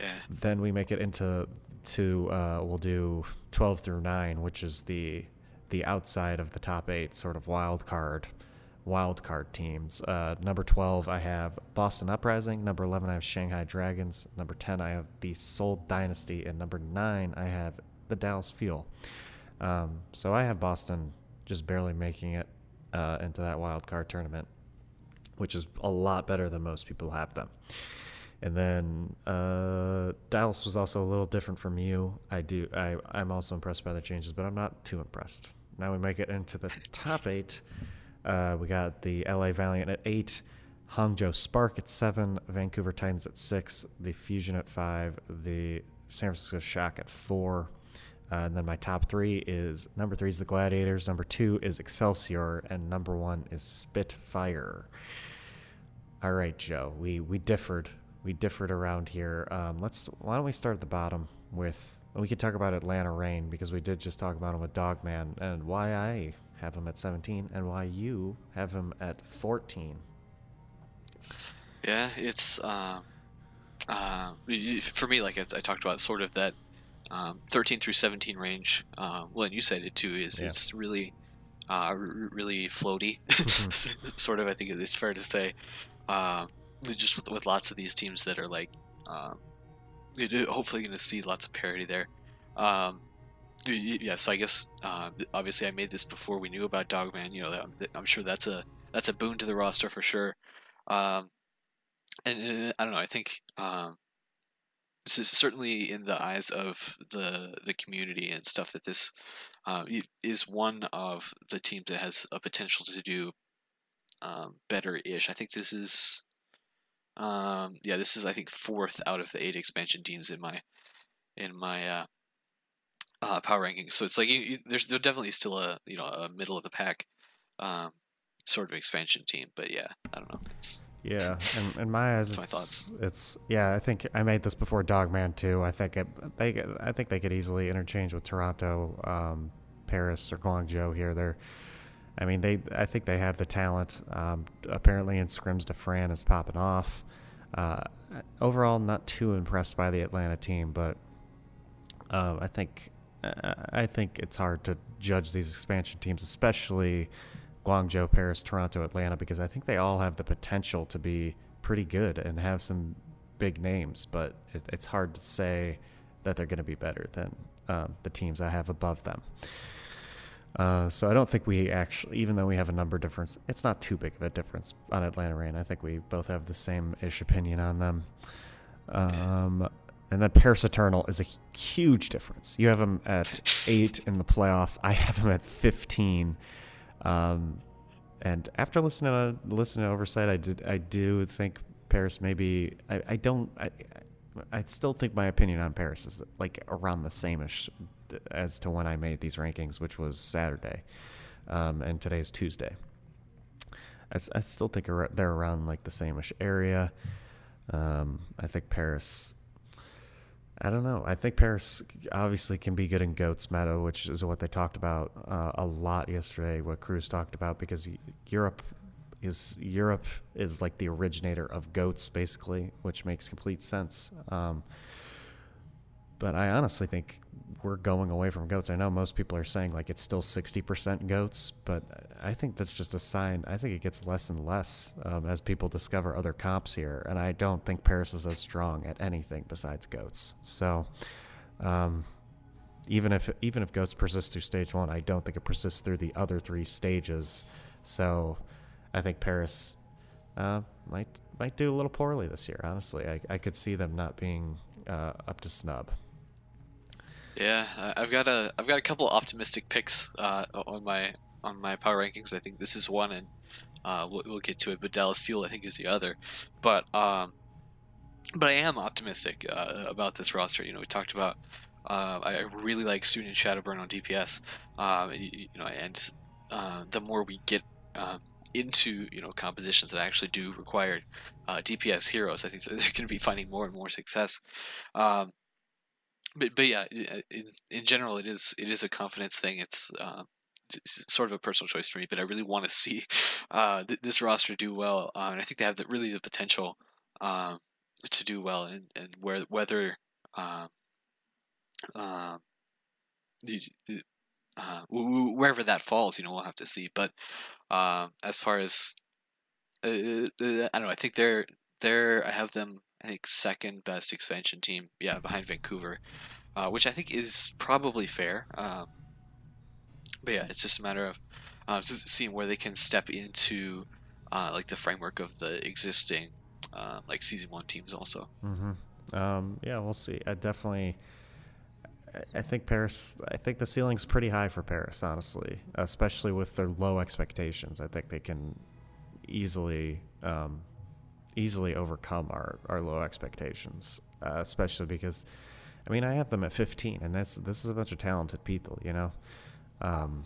yeah. Then we make it into to uh, we'll do 12 through nine, which is the the outside of the top eight sort of wild card wild card teams. Uh, number 12, I have Boston Uprising. Number 11, I have Shanghai Dragons. Number 10, I have the Seoul Dynasty. And number 9, I have the Dallas Fuel. Um, so I have Boston just barely making it uh, into that wild card tournament, which is a lot better than most people have them. And then uh, Dallas was also a little different from you. I do. I, I'm also impressed by the changes, but I'm not too impressed. Now we make it into the top eight. Uh, we got the LA Valiant at eight, Hangzhou Spark at seven, Vancouver Titans at six, the Fusion at five, the San Francisco Shock at four. Uh, and then my top three is number three is the Gladiators, number two is Excelsior, and number one is Spitfire. All right, Joe, we we differed. We differed around here. Um, let's. Why don't we start at the bottom with? We could talk about Atlanta Reign because we did just talk about him with Dogman and why I have him at 17 and why you have him at 14. Yeah, it's uh, uh, for me, like I, I, talked about, sort of that um, 13 through 17 range. Uh, well, and you said it too. Is yeah. it's really, uh, r- really floaty. Mm-hmm. sort of, I think it's fair to say. Uh, just with, with, lots of these teams that are like, uh, hopefully, going to see lots of parity there. Um, yeah, so I guess uh, obviously I made this before we knew about Dogman. You know, I'm sure that's a that's a boon to the roster for sure. Um, and, and, I don't know. I think um, this is certainly in the eyes of the the community and stuff that this uh, is one of the teams that has a potential to do um, better ish. I think this is um, yeah, this is I think fourth out of the eight expansion teams in my in my uh, uh, power rankings. So it's like you, you, there's definitely still a you know a middle of the pack um, sort of expansion team. But yeah, I don't know. It's yeah, and in my eyes, it's, my thoughts. It's yeah. I think I made this before Dogman too. I think it, they I think they could easily interchange with Toronto, um, Paris or Guangzhou here. They're, I mean, they. I think they have the talent. Um, apparently, in scrims, Dafran is popping off. Uh, overall, not too impressed by the Atlanta team, but um, I think I think it's hard to judge these expansion teams, especially Guangzhou, Paris, Toronto, Atlanta, because I think they all have the potential to be pretty good and have some big names, but it, it's hard to say that they're going to be better than um, the teams I have above them. Uh, so I don't think we actually, even though we have a number difference, it's not too big of a difference on Atlanta Reign. I think we both have the same ish opinion on them. Um, and then Paris Eternal is a huge difference. You have them at eight in the playoffs. I have them at fifteen. Um, and after listening to listening to Oversight, I did I do think Paris maybe I, I don't I I still think my opinion on Paris is like around the same as to when I made these rankings, which was Saturday, um, and is Tuesday. I, I still think they're around like the sameish area. Um, I think Paris I don't know. I think Paris obviously can be good in goats meta, which is what they talked about uh, a lot yesterday. What Kruise talked about because Europe is Europe is like the originator of goats, basically, which makes complete sense. Um, but I honestly think we're going away from goats. I know most people are saying like it's still 60% goats, but I think that's just a sign. I think it gets less and less um, as people discover other comps here. And I don't think Paris is as strong at anything besides goats. So, um, even if even if goats persist through stage one, I don't think it persists through the other three stages. So, I think Paris uh, might might do a little poorly this year. Honestly, I, I could see them not being uh, up to snub. Yeah, I've got a I've got a couple optimistic picks uh, on my on my power rankings. I think this is one, and uh, we'll, we'll, get to it. But Dallas Fuel, I think, is the other. But um, but I am optimistic uh, about this roster. You know, we talked about. Uh, I really like Student Shadowburn on DPS. Um, you, you, know, and uh, the more we get um, into you know compositions that actually do require uh, DPS heroes, I think they're going to be finding more and more success. Um, but but yeah, in, in general, it is it is a confidence thing. It's uh, sort of a personal choice for me, but I really want to see uh, th- this roster do well, uh, and I think they have the, really the potential um, to do well, and, and where whether um, uh, the, the, uh, wherever that falls, you know, we'll have to see. But uh, as far as uh, I don't know, I think they're they're I have them I think second best expansion team, yeah, behind Vancouver, uh, which I think is probably fair. Um, but yeah, it's just a matter of uh, seeing where they can step into uh, like the framework of the existing uh, like season one teams also. Mm-hmm. Um, yeah, we'll see. I definitely. I think Paris. I think the ceiling's pretty high for Paris, honestly, especially with their low expectations. I think they can easily um, easily overcome our, our low expectations, uh, especially because, I mean, I have them at 15, and that's this is a bunch of talented people, you know. Um,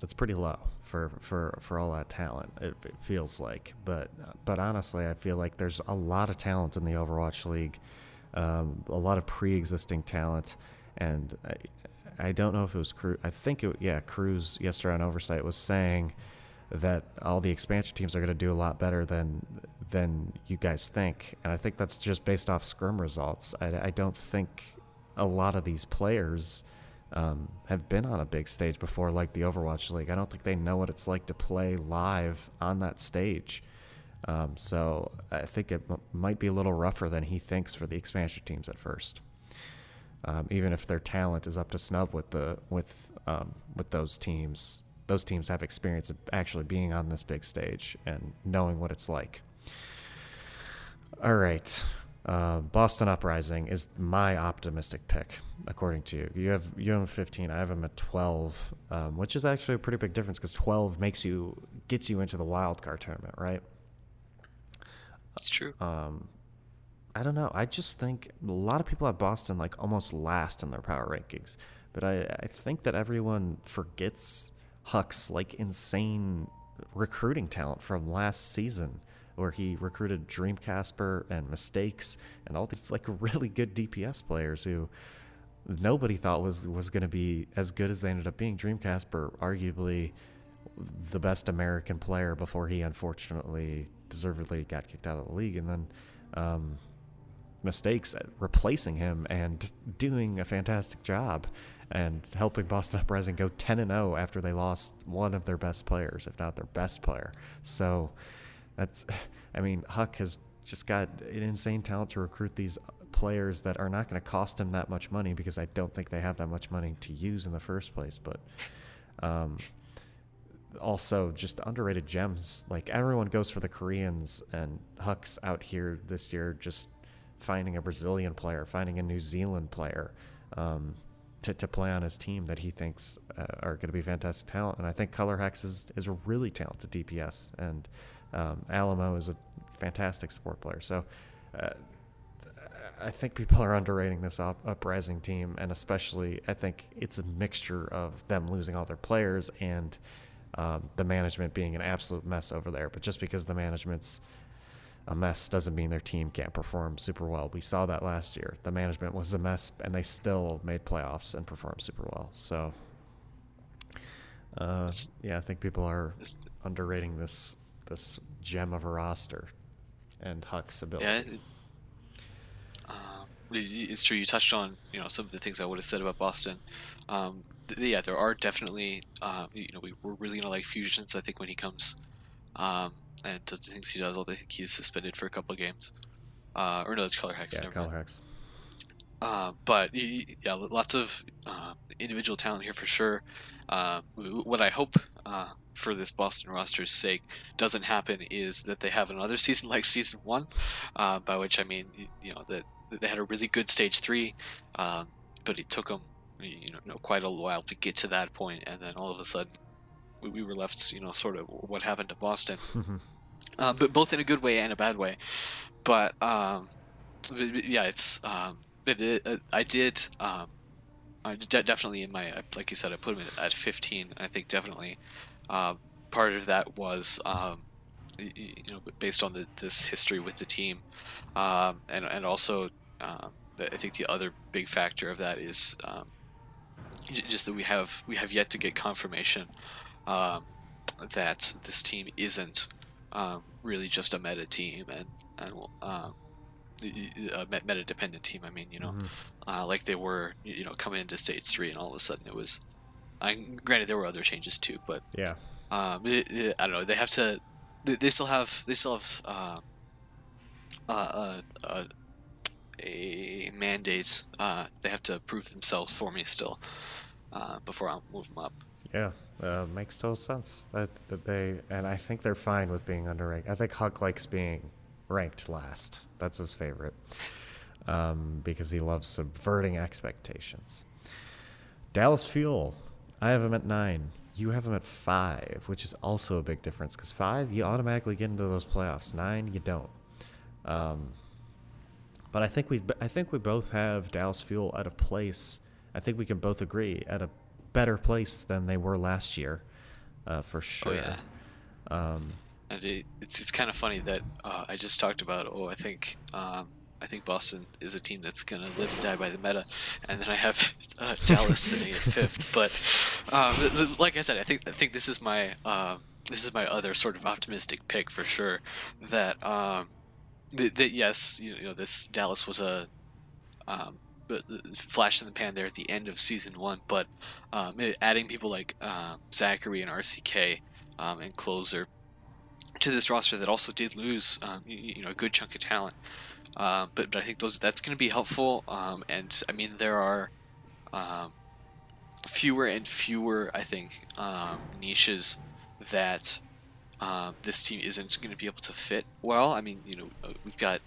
that's pretty low for, for, for all that talent. It, it, feels like, but but honestly, I feel like there's a lot of talent in the Overwatch League, um, a lot of pre-existing talent, and I, I don't know if it was Kruise. I think it yeah Kruise yesterday on Oversight was saying that all the expansion teams are going to do a lot better than than you guys think, and I think that's just based off scrim results. I, I don't think a lot of these players um, have been on a big stage before, like the Overwatch League. I don't think they know what it's like to play live on that stage. Um, so I think it m- might be a little rougher than he thinks for the expansion teams at first. Um, even if their talent is up to snub with the with um, with those teams, those teams have experience of actually being on this big stage and knowing what it's like. All right. Uh, Boston Uprising is my optimistic pick, according to you. You have you have 15. I have them at 12, um, which is actually a pretty big difference because 12 makes you gets you into the wild card tournament, right? That's true. Um, I don't know. I just think a lot of people have Boston like almost last in their power rankings, but I, I think that everyone forgets Huck's like insane recruiting talent from last season, where he recruited DreamKazper and Mistakes and all these like really good DPS players who nobody thought was was going to be as good as they ended up being. DreamKazper, arguably the best American player before he unfortunately deservedly got kicked out of the league, and then um, mistakes at replacing him and doing a fantastic job and helping Boston Uprising go 10 and 0 after they lost one of their best players, if not their best player. So that's, I mean, Huck has just got an insane talent to recruit these players that are not going to cost him that much money because I don't think they have that much money to use in the first place. But um, also just underrated gems. Like everyone goes for the Koreans, and Huck's out here this year just finding a Brazilian player, finding a New Zealand player. Um, to, to play on his team that he thinks uh, are going to be fantastic talent. And I think Colourhex is, is a really talented DPS, and um, Alemao is a fantastic support player. So uh, I think people are underrating this up, uprising team, and especially I think it's a mixture of them losing all their players and um, the management being an absolute mess over there. But just because the management's a mess doesn't mean their team can't perform super well. We saw that last year. The management was a mess, and they still made playoffs and performed super well. So, uh, yeah, I think people are underrating this this gem of a roster and Huck's ability. Yeah, it, um, it's true. You touched on you know some of the things I would have said about Boston. Um, th- yeah, there are definitely um, you know we, we're really gonna like Fusions. I think when he comes um, and does the things he does, although he's suspended for a couple of games. Uh, or no, it's Colourhex. Yeah, Color mind. Hex. Uh, but yeah, lots of uh, individual talent here for sure. Uh, what I hope uh, for this Boston roster's sake doesn't happen is that they have another season like season one, uh, by which I mean you know that they had a really good stage three, um, but it took them you know quite a while to get to that point, and then all of a sudden we, we were left you know sort of what happened to Boston, uh, but both in a good way and a bad way. But um, yeah, it's um, it, it, I did. Um, I de- definitely in my like you said, I put him at 15. I think definitely uh, part of that was um, you know based on the, this history with the team, um, and and also um, I think the other big factor of that is um, just that we have we have yet to get confirmation um, that this team isn't um, really just a meta team and and a meta dependent team. I mean, you know, mm-hmm. uh, like they were, you know, coming into stage three, and all of a sudden it was. I granted there were other changes too, but yeah, um, it, it, I don't know. They have to. They, they still have. They still have. Uh, uh, uh, a mandate. Uh, they have to prove themselves for me still uh, before I move them up. Yeah, uh, makes total sense that, that they and I think they're fine with being underranked. I think Huck likes being ranked last. That's his favorite um, because he loves subverting expectations. Dallas Fuel, I have him at nine. You have him at five, which is also a big difference because five, you automatically get into those playoffs. Nine, you don't. Um, but I think we, I think we both have Dallas Fuel at a place. I think we can both agree at a better place than they were last year, uh, for oh, sure. Oh, yeah. Um, and it, it's it's kind of funny that uh, I just talked about. Oh, I think um, I think Boston is a team that's gonna live and die by the meta, and then I have uh, Dallas sitting at fifth. But um, like I said, I think I think this is my uh, this is my other sort of optimistic pick for sure. That um, that, that yes, you know, this Dallas was a um, flash in the pan there at the end of season one, but um, adding people like um, Zachareee and RCK um, and Closer to this roster that also did lose, um, you, you, know, a good chunk of talent. Uh, but but I think those that's going to be helpful. Um, and I mean, there are um, fewer and fewer, I think, niches that uh, this team isn't going to be able to fit well. I mean, you know, uh, we've got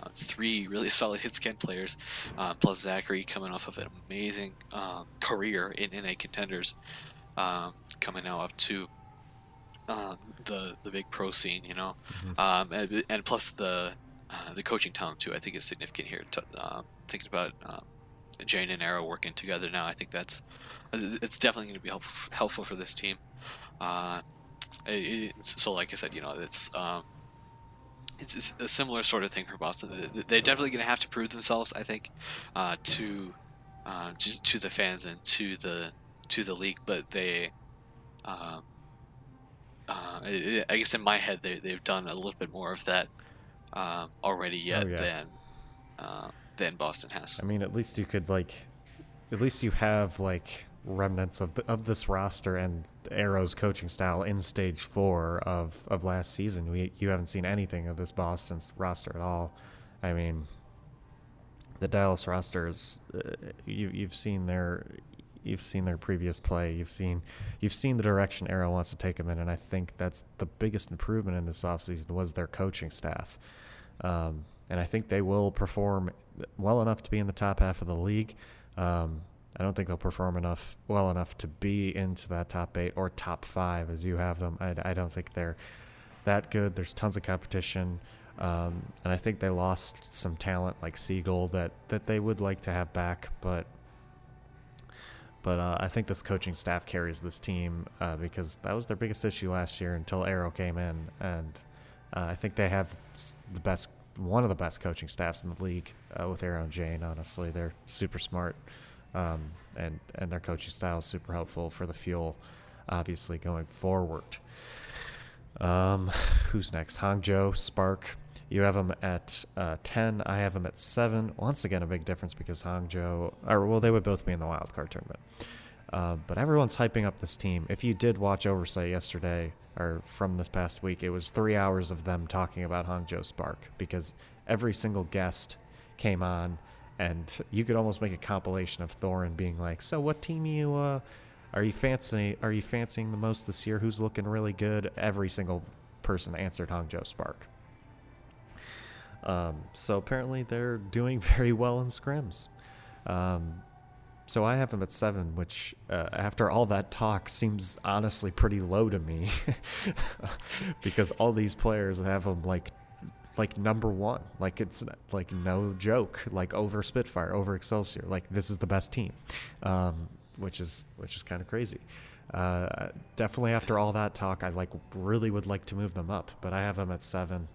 uh, three really solid hit scan players, uh, plus Zachareee coming off of an amazing um, career in NA contenders, um, coming now up to uh, the the big pro scene, you know, mm-hmm. um, and, and, plus the uh, the coaching talent too. I think is significant here. To, uh, thinking about um, Jayne and Aero working together now, I think that's it's definitely going to be helpful helpful for this team. Uh, it, so, like I said, you know, it's um, it's a similar sort of thing for Boston. They're definitely going to have to prove themselves, I think, uh, to uh, to, to the fans and to the to the league, but they, um, uh, I guess in my head they they've done a little bit more of that um, already yet Oh, yeah. than uh, than Boston has. I mean, at least you could like, at least you have like remnants of the, of this roster and Aero's coaching style in Stage Four of of last season. We you haven't seen anything of this Boston's roster at all. I mean, the Dallas roster is uh, you you've seen their you've seen their previous play. You've seen you've seen the direction Aero wants to take them in, and I think that's the biggest improvement in this offseason was their coaching staff. Um, and I think they will perform well enough to be in the top half of the league. Um, I don't think they'll perform enough well enough to be into that top eight or top five as you have them. I, I don't think they're that good. There's tons of competition, um, and I think they lost some talent like Seagull that that they would like to have back, but. But uh, I think this coaching staff carries this team uh, because that was their biggest issue last year until Aero came in, and uh, I think they have the best, one of the best coaching staffs in the league uh, with Aero and Jayne. Honestly, they're super smart, um, and and their coaching style is super helpful for the fuel, obviously going forward. Um, who's next? Hangzhou, Spark. You have them at uh, 10. I have them at 7. Once again, a big difference because Hangzhou, or well, they would both be in the wild card tournament. Uh, but everyone's hyping up this team. If you did watch Oversight yesterday, or from this past week, it was three hours of them talking about Hangzhou Spark because every single guest came on, and you could almost make a compilation of Thorin being like, "So, what team you uh, are you fancy? Are you fancying the most this year? Who's looking really good?" Every single person answered Hangzhou Spark. Um, so apparently they're doing very well in scrims. Um, so I have them at seven, which uh, after all that talk seems honestly pretty low to me, because all these players have them like like number one, like it's like no joke, like over Spitfire, over Excelsior, like this is the best team, um, which is which is kind of crazy. Uh, definitely after all that talk, I like really would like to move them up, but I have them at seven.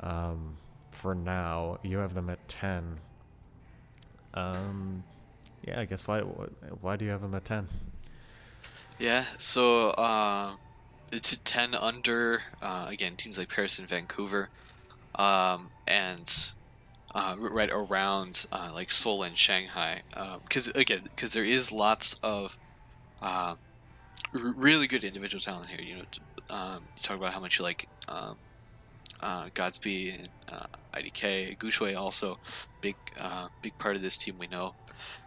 Um, for now. You have them at ten. Um, yeah, I guess why why do you have them at ten? Yeah, so uh, it's 10 under, uh, again, teams like Paris and Vancouver, um, and uh, right around uh, like Seoul and Shanghai. Because, again, because there is lots of uh, really good individual talent here. You know, um, talk about how much you like um, uh, GodsB and uh, IDK, Guxue also big uh, big part of this team. We know.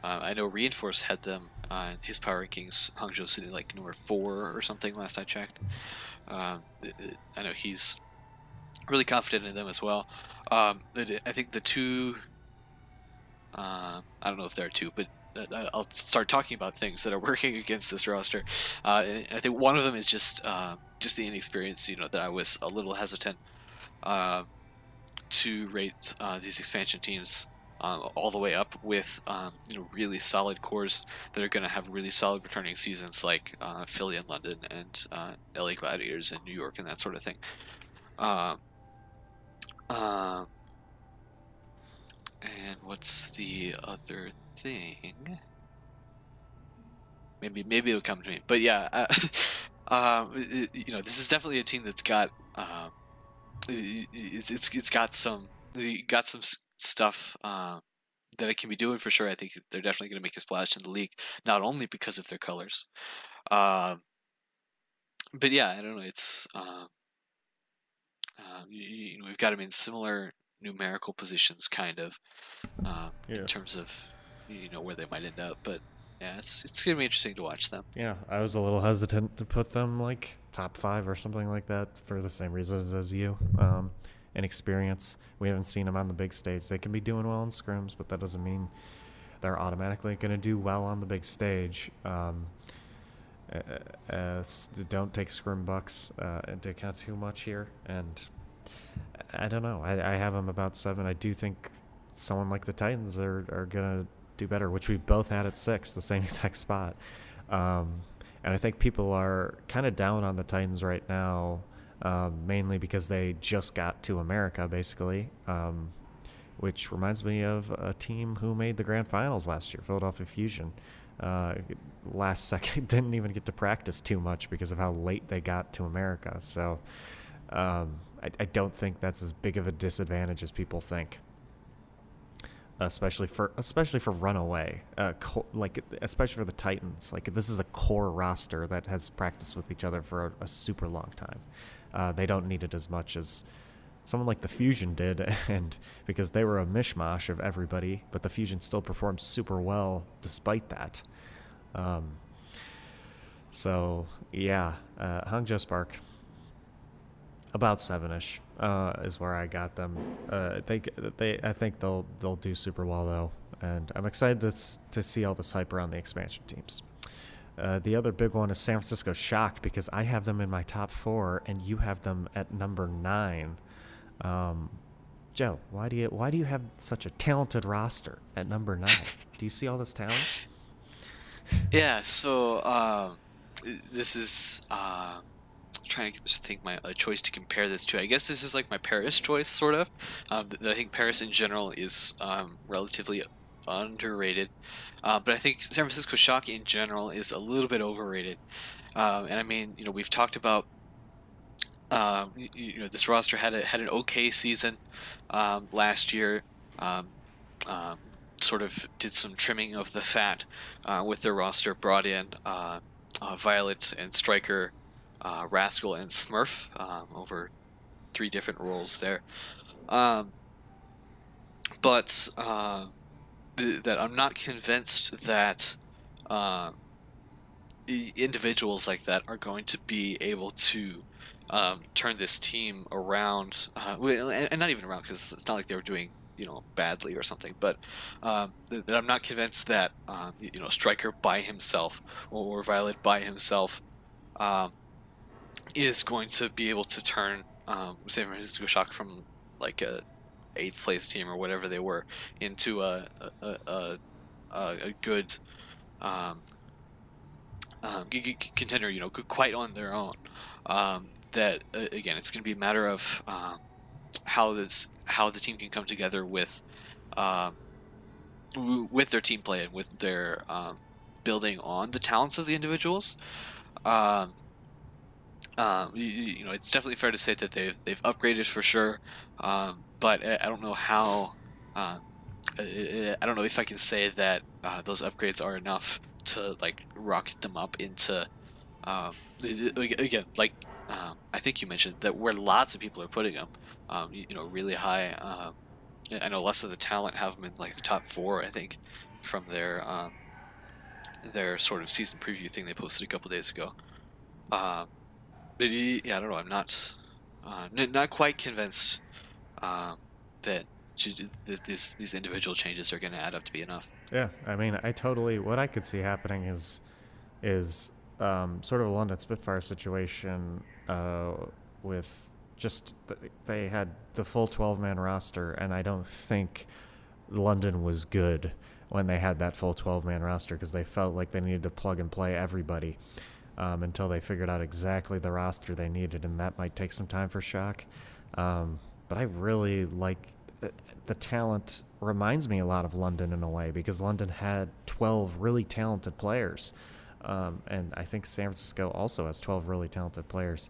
Uh, I know Reinforce had them on his power rankings. Hangzhou City like number four or something last I checked. Um, I know he's really confident in them as well. Um, I think the two. Uh, I don't know if there are two, but uh, I'll start talking about things that are working against this roster. Uh, and I think one of them is just uh, just the inexperience. You know that I was a little hesitant uh, to rate uh, these expansion teams um, all the way up with um, you know really solid cores that are going to have really solid returning seasons like uh, Philly and London and uh, LA Gladiators and New York and that sort of thing. Um, um, and what's the other thing? Maybe maybe it'll come to me. But yeah, uh, um, it- you know, this is definitely a team that's got um, it- it's it's got some got some stuff uh, that it can be doing for sure. I think they're definitely going to make a splash in the league, not only because of their colors, um, but yeah, I don't know. It's um, you, you know we've got them in similar numerical positions, kind of, um, Yeah. in terms of you know where they might end up. But yeah, it's it's going to be interesting to watch them. Yeah, I was a little hesitant to put them like top five or something like that for the same reasons as you. Um, inexperience. We haven't seen them on the big stage. They can be doing well in scrims, but that doesn't mean they're automatically going to do well on the big stage. Um, uh, uh, don't take scrim bucks uh, into account too much here. And I don't know. I, I have them about seven. I do think someone like the Titans are, are going to do better, which we both had at six, the same exact spot. Um, and I think people are kind of down on the Titans right now, um, mainly because they just got to America, basically, um, which reminds me of a team who made the grand finals last year, Philadelphia Fusion. Uh, last second didn't even get to practice too much because of how late they got to America. So um, I, I, don't think that's as big of a disadvantage as people think. Especially for especially for runaway, uh, co- like especially for the Titans, like this is a core roster that has practiced with each other for a, a super long time. Uh, they don't need it as much as someone like the Fusion did, and because they were a mishmash of everybody, but the Fusion still performed super well despite that. Um, so yeah, uh, Hangzhou Spark about seven-ish uh, is where I got them. Uh, they they I think they'll they'll do super well though, and I'm excited to to see all this hype around the expansion teams. Uh, the other big one is San Francisco Shock because I have them in my top four and you have them at number nine. Um, Joe, why do you why do you have such a talented roster at number nine? do you see all this talent? Yeah, so uh, this is uh, trying to think my a choice to compare this to. I guess this is like my Paris choice, sort of. Um, I think Paris in general is um, relatively underrated, uh, but I think San Francisco Shock in general is a little bit overrated. Um, and I mean, you know, we've talked about. Um, you, you, know, this roster had a, had an okay season um, last year. Um, sort of did some trimming of the fat uh, with their roster. Brought in uh, uh, Viol2t and Striker, uh, Rascal and Smurf um, over three different roles there. Um, but uh, th- that I'm not convinced that uh, individuals like that are going to be able to um, turn this team around, and not even around because it's not like they were doing you know badly or something. But um, that, that, I'm not convinced that um, you know Striker by himself or, Viol2t by himself um, is going to be able to turn um, San Francisco Shock from like a eighth place team or whatever they were into a a, a, a, a good um, um, contender. You know, quite on their own. That again, it's going to be a matter of how this how the team can come together with um, with their team play and with their um, building on the talents of the individuals. Um, um, you, you, know, it's definitely fair to say that they've they've upgraded for sure, um, but I, I, don't know how. Uh, I, I don't know if I can say that uh, those upgrades are enough to like rocket them up into. Again, like I think you mentioned that where lots of people are putting them, um, you, you, know, really high. Um, I know less of the talent have them in like the top four. I think from their um, their sort of season preview thing they posted a couple days ago. Um, but yeah, I don't know. I'm not uh, not quite convinced um, that that these these individual changes are going to add up to be enough. Yeah, I mean, I totally. What I could see happening is is um, sort of a London Spitfire situation uh, with just they had the full 12 man roster, and I don't think London was good when they had that full 12 man roster because they felt like they needed to plug and play everybody um, until they figured out exactly the roster they needed, and that might take some time for Shock. Um, but I really like uh, the talent reminds me a lot of London in a way because London had 12 really talented players. Um, and I think San Francisco also has 12 really talented players.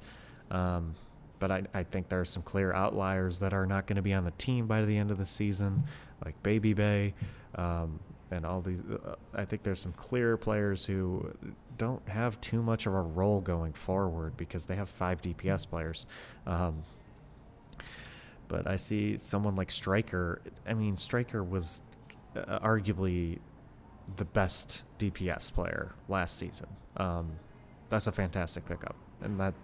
Um, but I, I think there are some clear outliers that are not going to be on the team by the end of the season, like Babybay, um, and all these. Uh, I think there's some clear players who don't have too much of a role going forward because they have five DPS players. Um, but I see someone like Striker. I mean, Striker was uh, arguably the best DPS player last season. Um, that's a fantastic pickup, and that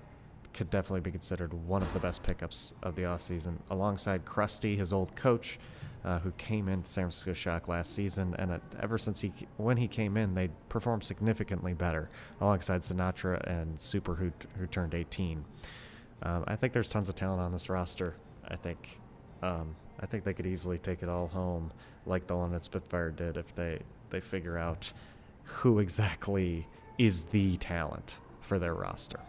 could definitely be considered one of the best pickups of the offseason, alongside Crusty, his old coach, uh, who came into San Francisco Shock last season. And uh, ever since he, when he came in, they performed significantly better, alongside Sinatraa and Super, who, who turned 18. Um, I think there's tons of talent on this roster. I think, um, I think they could easily take it all home, like the London Spitfire did, if they they figure out who exactly is the talent for their roster.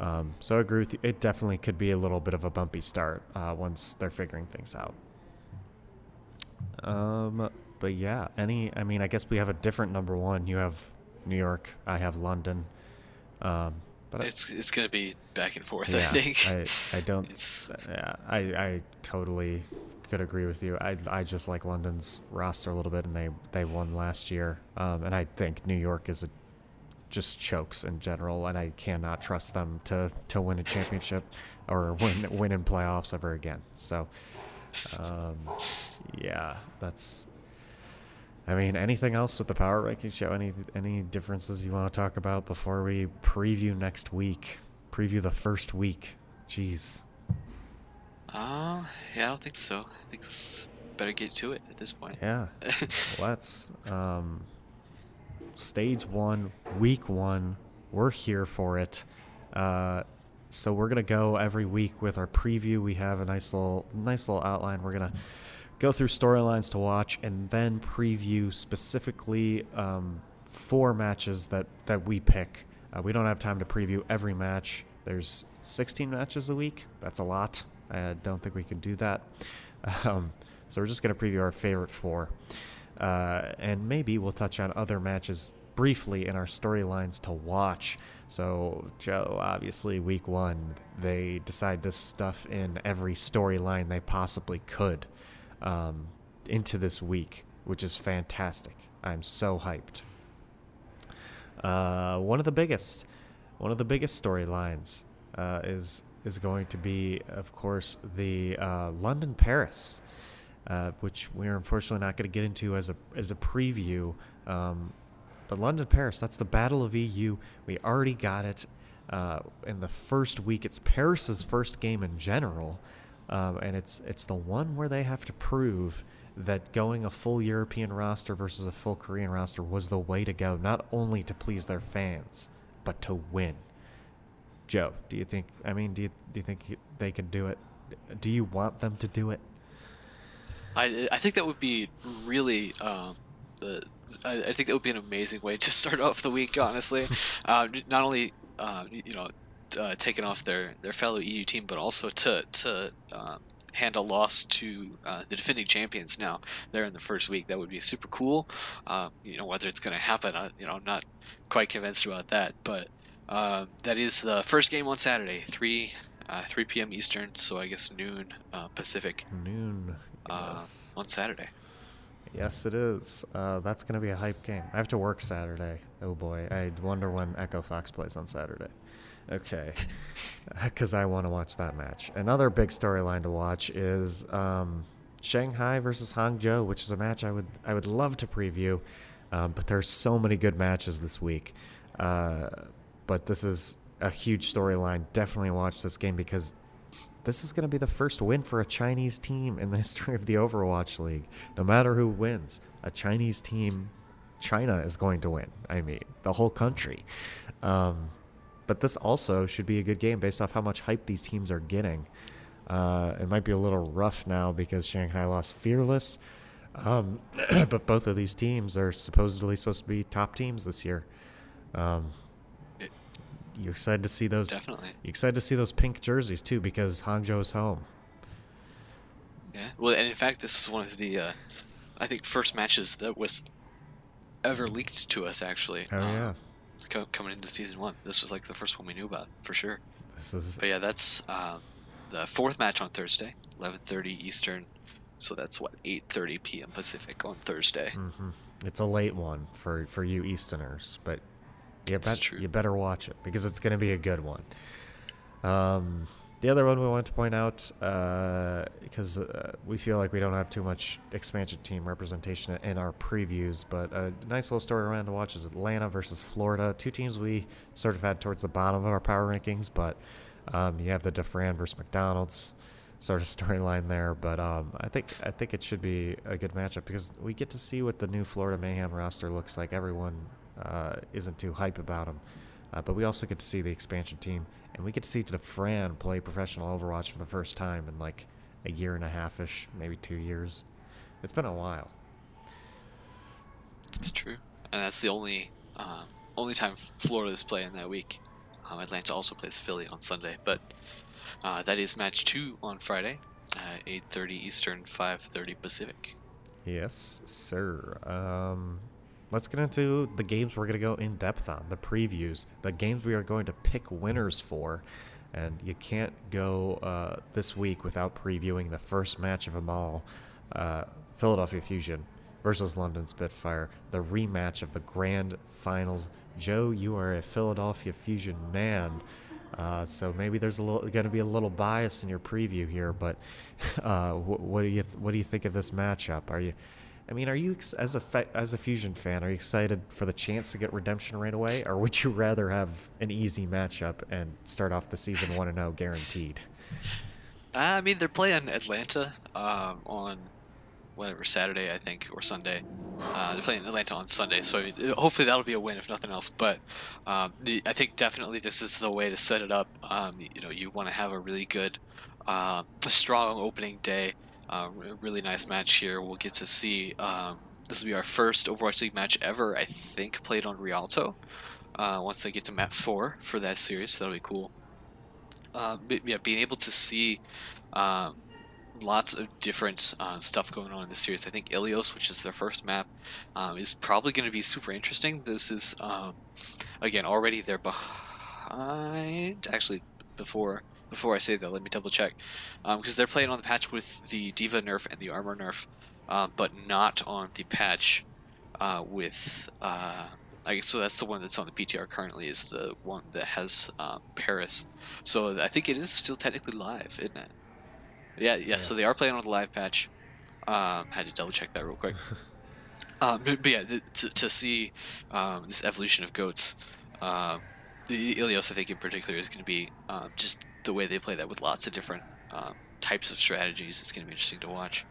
Um, so I agree with you. It definitely could be a little bit of a bumpy start uh, once they're figuring things out. Um, but yeah, any. I mean, I guess we have a different number one. You have New York. I have London. Um, but it's it's gonna be back and forth. yeah, I think. I, I don't. It's- yeah, I I totally could agree with you. I I just like London's roster a little bit, and they they won last year. Um, and I think New York is a just chokes in general, and I cannot trust them to to win a championship or win win in playoffs ever again. So, um, yeah, that's. I mean, anything else with the power ranking show? Any any differences you want to talk about before we preview next week? Preview the first week. Jeez. Uh, yeah, I don't think so. I think it's better get to it at this point. Yeah. Let's. Um, stage one, week one. We're here for it. Uh, so we're gonna go every week with our preview. We have a nice little, nice little outline. We're gonna go through storylines to watch and then preview specifically um, four matches that that we pick. Uh, we don't have time to preview every match. There's 16 matches a week. That's a lot. I don't think we can do that. Um, so we're just to preview our favorite four. Uh, and maybe we'll touch on other matches briefly in our storylines to watch. So, Joe, obviously, week one, they decide to stuff in every storyline they possibly could um, into this week, which is fantastic. I'm so hyped. Uh, one of the biggest, one of the biggest storylines uh, is is going to be, of course, the uh, London Paris, uh, which we're unfortunately not going to get into as a as a preview. Um, but London Paris, that's the Battle of EU. We already got it uh, in the first week. It's Paris's first game in general, um, and it's it's the one where they have to prove that going a full European roster versus a full Korean roster was the way to go, not only to please their fans, but to win. Joe, do you think? I mean, do you do you think they can do it? Do you want them to do it? I I think that would be really um, the I, I think that would be an amazing way to start off the week. Honestly, uh, not only uh, you know uh, taking off their, their fellow EU team, but also to to um, hand a loss to uh, the defending champions. Now they're in the first week. That would be super cool. Um, you know whether it's going to happen, I, you know, I'm not quite convinced about that, but. Um, that is the first game on Saturday, three uh, 3 p.m. Eastern, so I guess noon uh, Pacific Noon. Uh, on Saturday. yes it is. Uh, that's going to be a hype game. I have to work Saturday. Oh boy, I wonder when Echo Fox plays on Saturday. Okay, because I want to watch that match. Another big storyline to watch is um, Shanghai versus Hangzhou, which is a match I would I would love to preview, um, but there's so many good matches this week. Uh, but this is a huge storyline. Definitely watch this game because this is going to be the first win for a Chinese team in the history of the Overwatch League. No matter who wins, a Chinese team, China is going to win. I mean, the whole country. Um, but this also should be a good game based off how much hype these teams are getting. Uh, it might be a little rough now because Shanghai lost Fearless, um, but both of these teams are supposedly supposed to be top teams this year. Um, you excited to see those? Definitely. You excited to see those pink jerseys too because Hangzhou's home. Yeah. Well, and in fact, this is one of the, uh, I think, first matches that was ever leaked to us. Actually. Oh um, yeah, co- coming into season one, this was like the first one we knew about for sure. this is But yeah, that's um, the fourth match on Thursday, 11:30 Eastern. So that's what 8:30 p.m. Pacific on Thursday. Mm-hmm. it's a late one for for you Easterners, but you bet true. you better watch it because it's going to be a good one. Um, the other one we want to point out uh, because uh, we feel like we don't have too much expansion team representation in our previews, but a nice little story around to watch is Atlanta versus Florida, two teams we sort of had towards the bottom of our power rankings, but um, you have the Dafran versus McDonald's sort of storyline there, but um, I think I think it should be a good matchup because we get to see what the new Florida Mayhem roster looks like. Everyone uh, isn't too hype about them, uh, but we also get to see the expansion team, and we get to see Dafran play professional Overwatch for the first time in like a year and a half ish, maybe two years. It's been a while. It's true, and that's the only um, only time Florida's playing that week. Um, Atlanta also plays Philly on Sunday, but uh, that is match two on Friday, uh, 8:30 Eastern, 5:30 Pacific. Yes, sir. Um, let's get into the games we're going to go in depth on, the previews, the games we are going to pick winners for. And you can't go uh, this week without previewing the first match of them all uh, Philadelphia Fusion versus London Spitfire, the rematch of the grand finals. Joe, you are a Philadelphia Fusion man. Uh, so maybe there's a little going to be a little bias in your preview here, but uh, what, what, do you what do you think of this matchup? Are you, I mean, are you as a as a Fusion fan, are you excited for the chance to get redemption right away, or would you rather have an easy matchup and start off the season one and zero oh guaranteed? I mean, they're playing Atlanta um, on whatever Saturday I think or Sunday. Uh, they're playing Atlanta on Sunday, so hopefully that'll be a win if nothing else. But um, the, I think definitely this is the way to set it up. Um, you know, you want to have a really good, uh, strong opening day. Uh, really nice match here. We'll get to see. Um, this will be our first Overwatch League match ever, I think, played on Rialto. Uh, once they get to map four for that series, so that'll be cool. Uh, yeah, being able to see um, lots of different uh, stuff going on in this series. I think Ilios, which is their first map, um, is probably going to be super interesting. This is, um, again, already they're behind. Actually, before before I say that, let me double check. Because um, they're playing on the patch with the D.Va nerf and the Armor nerf, um, but not on the patch uh, with. Uh, I guess so. That's the one that's on the PTR currently. Is the one that has um, Paris. So I think it is still technically live, isn't it? Yeah, yeah, yeah. So they are playing on the live patch. Um, had to double check that real quick. um, but, but, yeah, to, to see um, this evolution of goats, um, the Ilios I think in particular is going to be um, just the way they play that with lots of different um, types of strategies. It's going to be interesting to watch.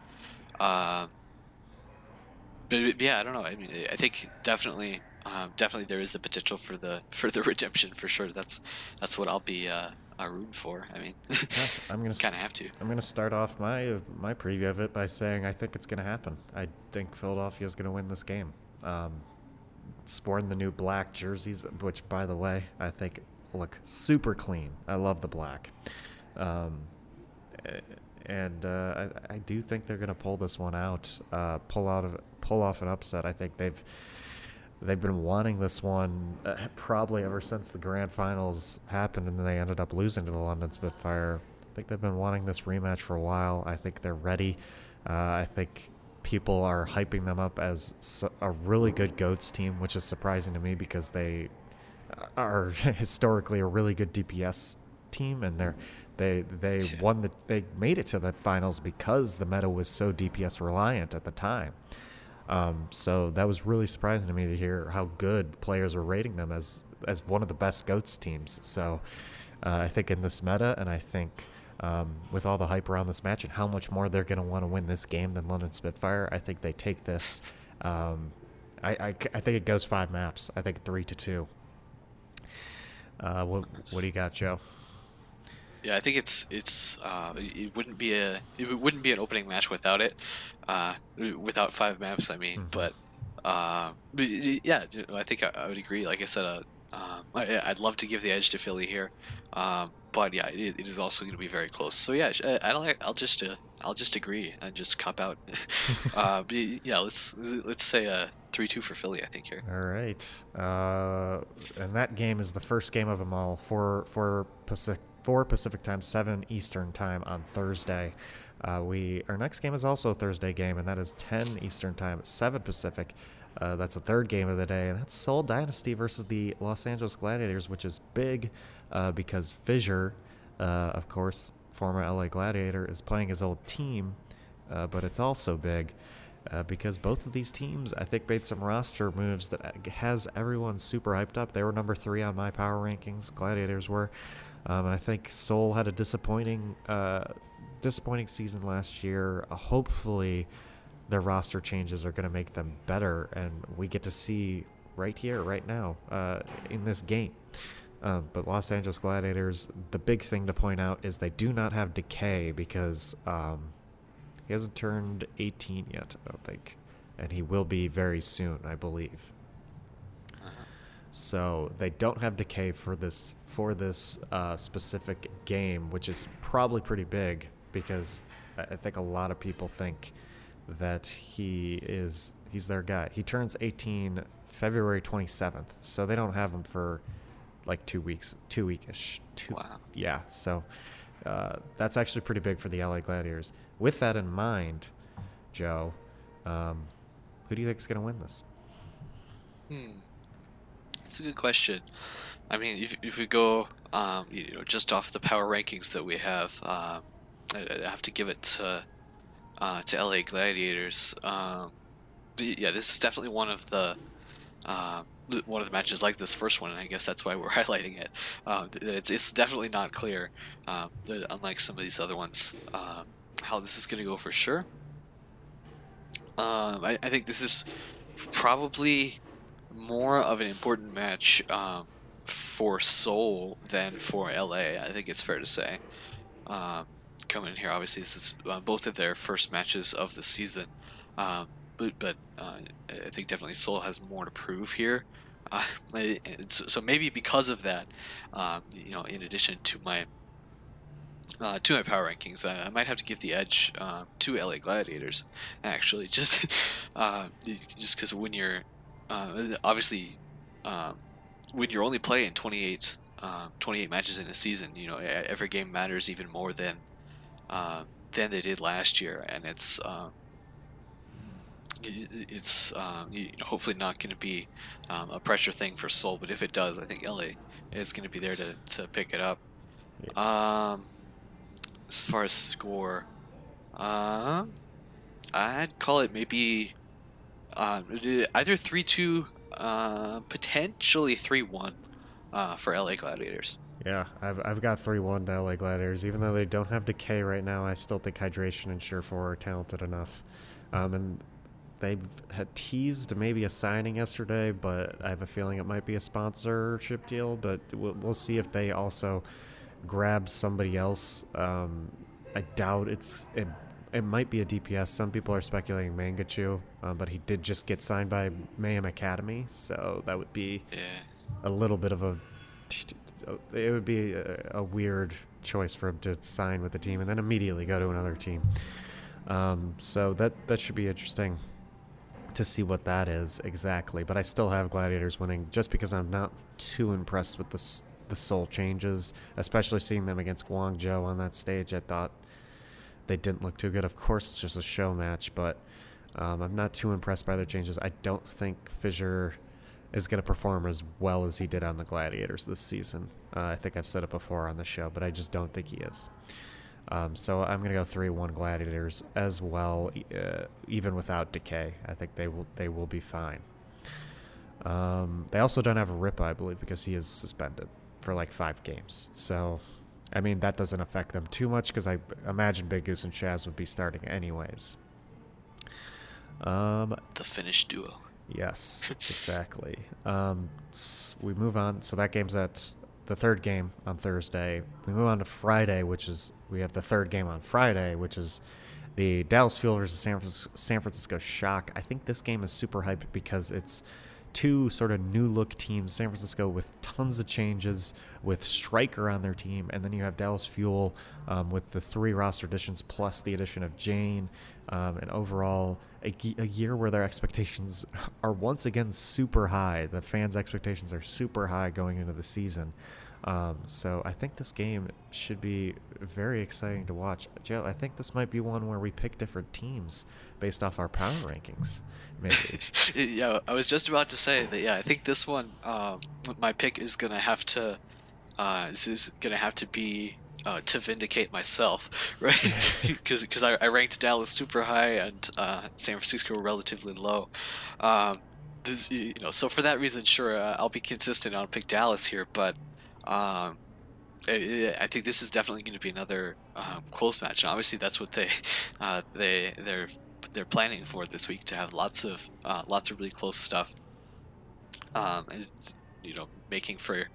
Um, but, but, yeah, I don't know. I mean, I think definitely, um, definitely there is the potential for the for the redemption for sure. That's that's what I'll be uh, a root for. I mean, yeah, I'm gonna kind of have to. I'm gonna start off my my preview of it by saying I think it's gonna happen. I think Philadelphia is gonna win this game. Um, sporting the new black jerseys, which by the way I think look super clean. I love the black. Um, and uh, I, I, do think they're gonna pull this one out, uh, pull out of pull off an upset. I think they've they've been wanting this one uh, probably ever since the grand finals happened and then they ended up losing to the London Spitfire. I think they've been wanting this rematch for a while. I think they're ready. Uh, I think people are hyping them up as a really good goats team, which is surprising to me because they are historically a really good DPS team and they're they they yeah. won the they made it to the finals because the meta was so DPS reliant at the time. Um, so that was really surprising to me to hear how good players were rating them as as one of the best goats teams. So uh, I think in this meta, and I think um, with all the hype around this match and how much more they're going to want to win this game than London Spitfire, I think they take this. Um, I, I, I, think it goes five maps. I think three to two. Uh, what what do you got, Joe? Yeah, I think it's it's uh, it wouldn't be a it wouldn't be an opening match without it, uh, without five maps. I mean, mm-hmm. but, uh, but yeah, I think I, I, would agree. Like I said, uh, um, I, would love to give the edge to Philly here, um, but yeah, it, it is also going to be very close. So yeah, I don't. I'll just uh, I'll just agree and just cop out. uh, but yeah, let's let's say a three two for Philly. I think here. All right, uh, and that game is the first game of them all for for Pacific 4 Pacific time, 7 Eastern time on Thursday. Uh, we our next game is also a Thursday game, and that is 10 Eastern time, 7 Pacific. Uh, that's the third game of the day, and that's Seoul Dynasty versus the Los Angeles Gladiators, which is big uh, because Fissure, uh, of course, former LA Gladiator, is playing his old team, uh, but it's also big. Uh, because both of these teams, I think, made some roster moves that has everyone super hyped up. They were number three on my power rankings. Gladiators were, um, and I think Seoul had a disappointing, uh, disappointing season last year. Uh, hopefully, their roster changes are going to make them better, and we get to see right here, right now, uh, in this game. Um, but Los Angeles Gladiators, the big thing to point out is they do not have Decay because um, he hasn't turned 18 yet, I don't think. And he will be very soon, I believe. So they don't have decay for this for this uh, specific game, which is probably pretty big because I think a lot of people think that he is he's their guy. He turns 18 February 27th, so they don't have him for like two weeks, two weekish. Two, Wow. Yeah, so uh, that's actually pretty big for the LA Gladiators. With that in mind, Joe, um, who do you think is going to win this? Hmm. It's a good question. I mean, if, if we go, um, you know, just off the power rankings that we have, um, I, I have to give it to uh, to LA Gladiators. Um, yeah, this is definitely one of the uh, one of the matches like this first one, and I guess that's why we're highlighting it. Uh, it's, it's definitely not clear, that unlike some of these other ones, um, how this is going to go for sure. Um, I, I think this is probably more of an important match um, for Seoul than for LA. I think it's fair to say. Um, coming in here, obviously, this is uh, both of their first matches of the season. But but uh, I think definitely Seoul has more to prove here. Uh, so, maybe because of that, um, you know, in addition to my uh, to my power rankings, I, I might have to give the edge uh, to LA Gladiators. Actually, just uh, just because when you're uh, obviously um, when you're only playing 28, um, 28 matches in a season, you know every game matters even more than than they did last year, and it's um, it- it's um, hopefully not going to be um, a pressure thing for Seoul, but if it does, I think LA is going to be there to, to pick it up. Um, as far as score, um, I'd call it maybe uh, either three two, uh, potentially three one, uh, for LA Gladiators. Yeah, I've, I've got 3 1 to LA Gladiators. Even though they don't have decay right now, I still think Hydration and Surefour are talented enough. Um, and they had teased maybe a signing yesterday, but I have a feeling it might be a sponsorship deal. But we'll, we'll see if they also grab somebody else. Um, I doubt it's. It, it might be a DPS. Some people are speculating Mangachu, um, but he did just get signed by Mayhem Academy, so that would be Yeah. a little bit of a it would be a, a weird choice for him to sign with the team and then immediately go to another team. Um, so that that should be interesting to see what that is exactly. But I still have Gladiators winning just because I'm not too impressed with the the Seoul changes, especially seeing them against Guangzhou on that stage. I thought they didn't look too good. Of course, it's just a show match, but um, I'm not too impressed by their changes. I don't think Fissure is going to perform as well as he did on the Gladiators this season. Uh, I think I've said it before on the show, but I just don't think he is. Um, so I'm going to go three one Gladiators as well, uh, even without Decay. I think they will they will be fine. Um, they also don't have a Ripa, I believe, because he is suspended for like five games. So, I mean, that doesn't affect them too much because I imagine Big Goose and Shaz would be starting anyways. Um, The Finnish duo. Yes, exactly. um, we move on. So that game's at the third game on Thursday. We move on to Friday, which is we have the third game on Friday, which is the Dallas Fuel versus San Francisco, San Francisco Shock. I think this game is super hyped because it's two sort of new look teams. San Francisco with tons of changes, with Striker on their team, and then you have Dallas Fuel um, with the three roster additions plus the addition of Jayne, um, and overall a, a year where their expectations are once again super high. The fans' expectations are super high going into the season. Um, so I think this game should be very exciting to watch. Joe, I think this might be one where we pick different teams based off our power rankings. Maybe. yeah, I was just about to say that. Yeah, I think this one, um, my pick is gonna have to, uh, this is gonna have to be uh, to vindicate myself, right? Because because I, I ranked Dallas super high and uh, San Francisco relatively low. Um, this, you know, so for that reason, sure, uh, I'll be consistent. I'll pick Dallas here, but um, I, I think this is definitely going to be another um, close match. And obviously, that's what they uh, they they're they're planning for this week to have lots of uh, lots of really close stuff. Um, and it's, you know, making for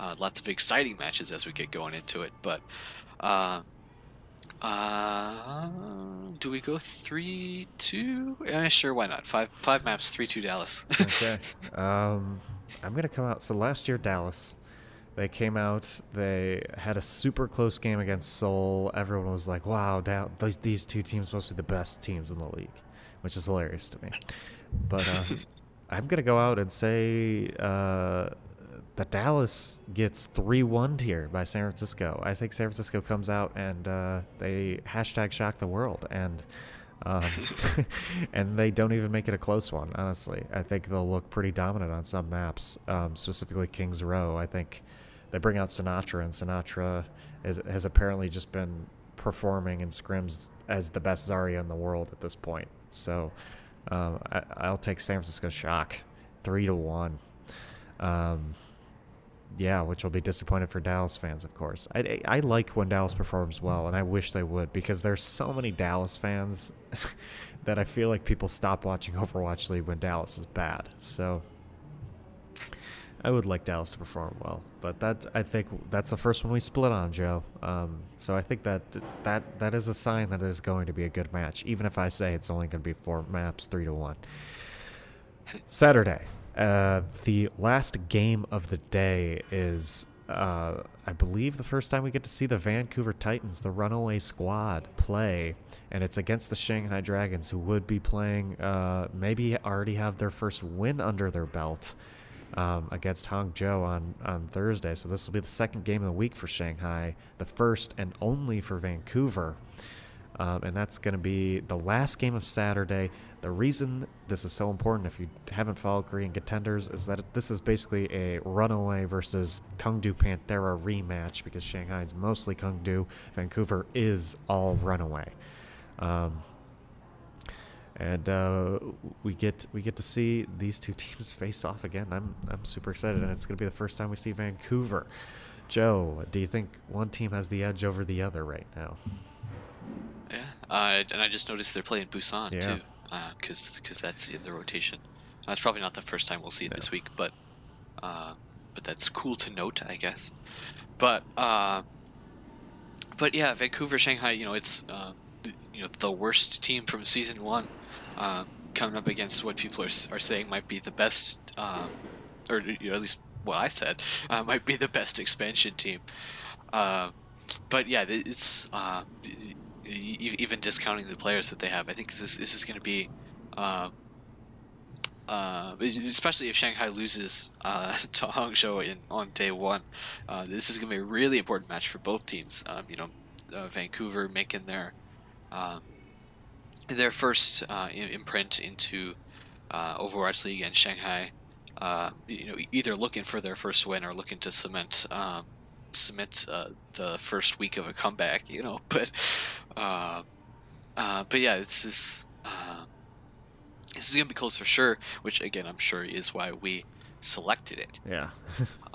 uh, lots of exciting matches as we get going into it. But uh, uh, do we go three two? Yeah, sure. Why not? Five five maps, three two Dallas. okay. Um, I'm gonna come out. So last year Dallas They came out. They had a super close game against Seoul. Everyone was like, "Wow, these these two teams must be the best teams in the league," which is hilarious to me. But uh, I'm gonna go out and say uh, that Dallas gets three one here by San Francisco. I think San Francisco comes out and uh, they hashtag shock the world and. Um, and they don't even make it a close one, honestly. I think they'll look pretty dominant on some maps, um, specifically Kings Row. I think they bring out Sinatraa, and Sinatraa is, has apparently just been performing in scrims as the best Zarya in the world at this point. So um, I, will take San Francisco Shock, three to one. Um, yeah, which will be disappointed for Dallas fans, of course. I, I like when Dallas performs well, and I wish they would because there's so many Dallas fans that I feel like people stop watching Overwatch League when Dallas is bad. So I would like Dallas to perform well, but that I think that's the first one we split on, Joe. Um, so I think that that that is a sign that it is going to be a good match, even if I say it's only going to be four maps, three to one. Saturday, uh, the last game of the day is, uh, I believe, the first time we get to see the Vancouver Titans, the Runaway Squad, play, and it's against the Shanghai Dragons, who would be playing, uh, maybe already have their first win under their belt um, against Hangzhou on, on Thursday. So this will be the second game of the week for Shanghai, the first and only for Vancouver. Um, and that's going to be the last game of Saturday. The reason this is so important, if you haven't followed Korean contenders, is that this is basically a runaway versus KongDoo Panthera rematch because Shanghai is mostly KongDoo, Vancouver is all runaway. Um, and uh, we get we get to see these two teams face off again. I'm I'm super excited, and it's going to be the first time we see Vancouver. Joe, do you think one team has the edge over the other right now? Yeah, uh, and I just noticed they're playing Busan yeah. too, because uh, because that's in the rotation. That's probably not the first time we'll see it yeah. this week, but uh, but that's cool to note, I guess. But uh, but yeah, Vancouver, Shanghai. You know, it's uh, you know the worst team from season one um, coming up against what people are, are saying might be the best, um, or you know, at least what I said, uh, might be the best expansion team. Uh, but yeah, it's uh, even discounting the players that they have. I think this is, this is going to be, um, uh, especially if Shanghai loses uh, to Hangzhou in on day one. Uh, this is going to be a really important match for both teams. Um, you know, Vancouver making their um, their first uh, imprint into uh, Overwatch League and Shanghai, uh, you know, either looking for their first win or looking to cement um, cement uh, the first week of a comeback, you know. But uh, uh, but yeah, it's this this is gonna be close for sure. Which again, I'm sure is why we selected it. Yeah.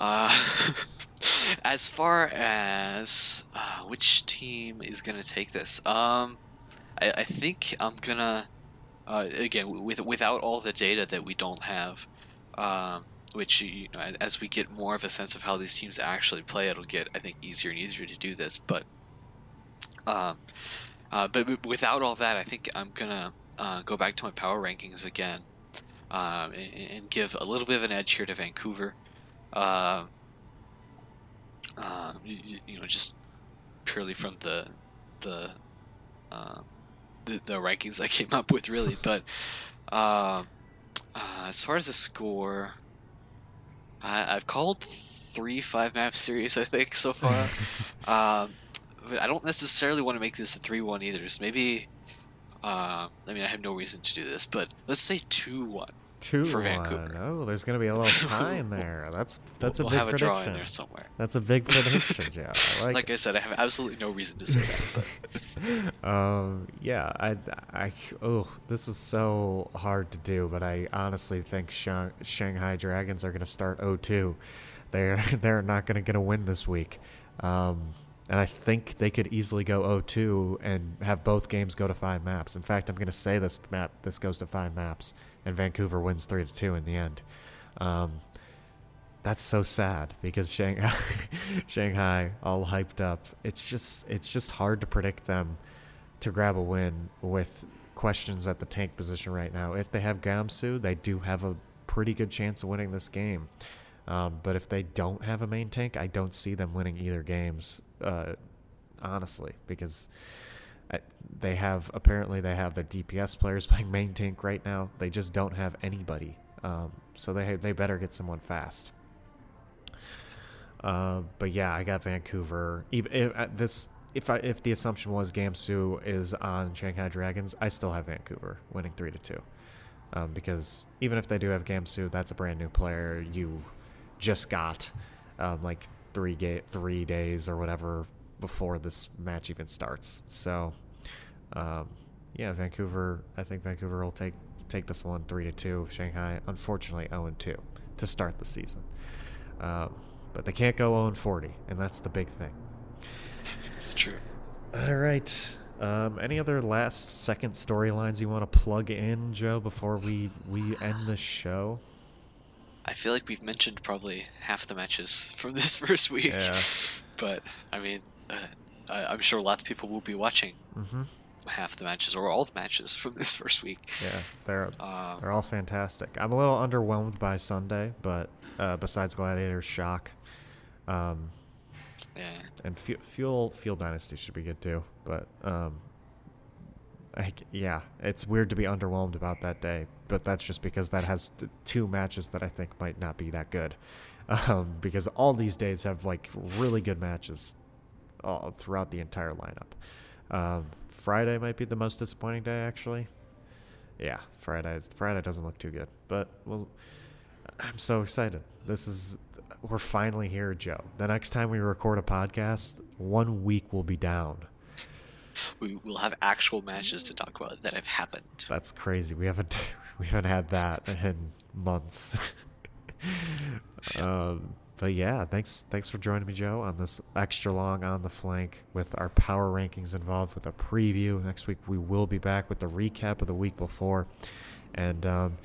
as far as which team is gonna take this, um. I, I think I'm gonna uh, again with without all the data that we don't have, um, which you know, as we get more of a sense of how these teams actually play, it'll get I think easier and easier to do this. But um, uh, but without all that, I think I'm gonna uh, go back to my power rankings again um, and, and, give a little bit of an edge here to Vancouver. Uh, uh, you, you, know, just purely from the the um, the, the rankings I came up with, really. But uh, as far as the score, I, have called three five map series, I think, so far. um, but I don't necessarily want to make this a three one either. So maybe, uh, I mean, I have no reason to do this, but let's say two one. Two for Vancouver. Oh, there's going to be a little time there. That's that's we'll a big have prediction. a draw in there somewhere. That's a big prediction. I like, like I said, I have absolutely no reason to say that. But. um, yeah, I, I, oh, this is so hard to do, but I honestly think Shang, Shanghai Dragons are going to start 0-2. They're they're not going to get a win this week. Um, and I think they could easily go 0-2 and have both games go to five maps. In fact, I'm going to say this map this goes to five maps, and Vancouver wins three to two in the end. Um, that's so sad because Shanghai, Shanghai, all hyped up. It's just it's just hard to predict them to grab a win with questions at the tank position right now. If they have Gamsu, they do have a pretty good chance of winning this game. Um, but if they don't have a main tank, I don't see them winning either games, uh, honestly, because they have apparently they have their DPS players playing main tank right now. They just don't have anybody, um, so they they better get someone fast. Uh, but yeah, I got Vancouver. Even if, uh, this, if I if the assumption was Gamsu is on Shanghai Dragons, I still have Vancouver winning three to two, um, because even if they do have Gamsu, that's a brand new player you just got, um, like three ga- three days or whatever before this match even starts. So, um, yeah, Vancouver. I think Vancouver will take take this one three to two. Shanghai, unfortunately, zero and two to start the season. Um, but they can't go 0 40, and that's the big thing. It's true. All right. Um, any other last second storylines you want to plug in, Joe, before we we end the show? I feel like we've mentioned probably half the matches from this first week. Yeah. But I mean, uh, I, I'm sure lots of people will be watching Mm-hmm. Half the matches or all the matches from this first week. Yeah, they're Um, they're all fantastic. I'm a little underwhelmed by Sunday, but uh, besides Gladiator's shock, um, yeah. and Fu- Fuel Fuel Dynasty should be good too. But um, I, yeah, it's weird to be underwhelmed about that day, but that's just because that has t- two matches that I think might not be that good. Um, because all these days have like really good matches all throughout the entire lineup. Um, Friday might be the most disappointing day, actually. Yeah, Friday. Friday doesn't look too good, but well, I'm so excited. This is we're finally here, Joe. The next time we record a podcast, one week will be down. We will have actual matches to talk about that have happened. That's crazy. We haven't we haven't had that in months. um, but yeah, thanks thanks for joining me, Joe, on this extra long on the flank with our power rankings involved with a preview. Next week we will be back with the recap of the week before, and um,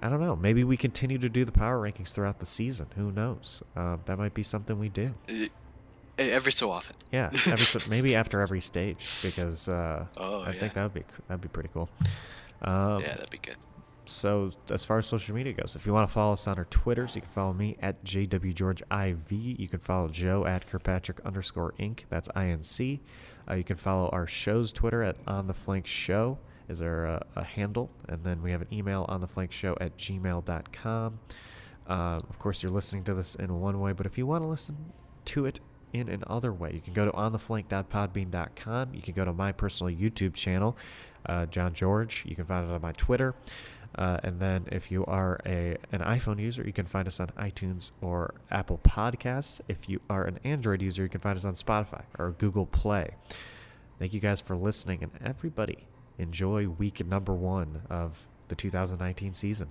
I don't know. Maybe we continue to do the power rankings throughout the season. Who knows? Um, that might be something we do. Uh, Every so often. Yeah, every, so- maybe after every stage because uh, Oh, I yeah. think that would be that'd be pretty cool. Um, yeah, that'd be good. So as far as social media goes, if you want to follow us on our Twitters, you can follow me at jwgeorgeiv. You can follow Joe at Kirkpatrick underscore Inc. That's INC. Uh, you can follow our show's Twitter at On the Flank Show is our uh, a handle, and then we have an email on the flank show at gmail.com. Uh, of course, you're listening to this in one way, but if you want to listen to it in another way, you can go to ontheflank.podbean.com. You can go to my personal YouTube channel, uh, John George. You can find it on my Twitter. Uh, and then if you are a an iPhone user, you can find us on iTunes or Apple Podcasts. If you are an Android user, you can find us on Spotify or Google Play. Thank you guys for listening, and everybody enjoy week number one of the 2019 season.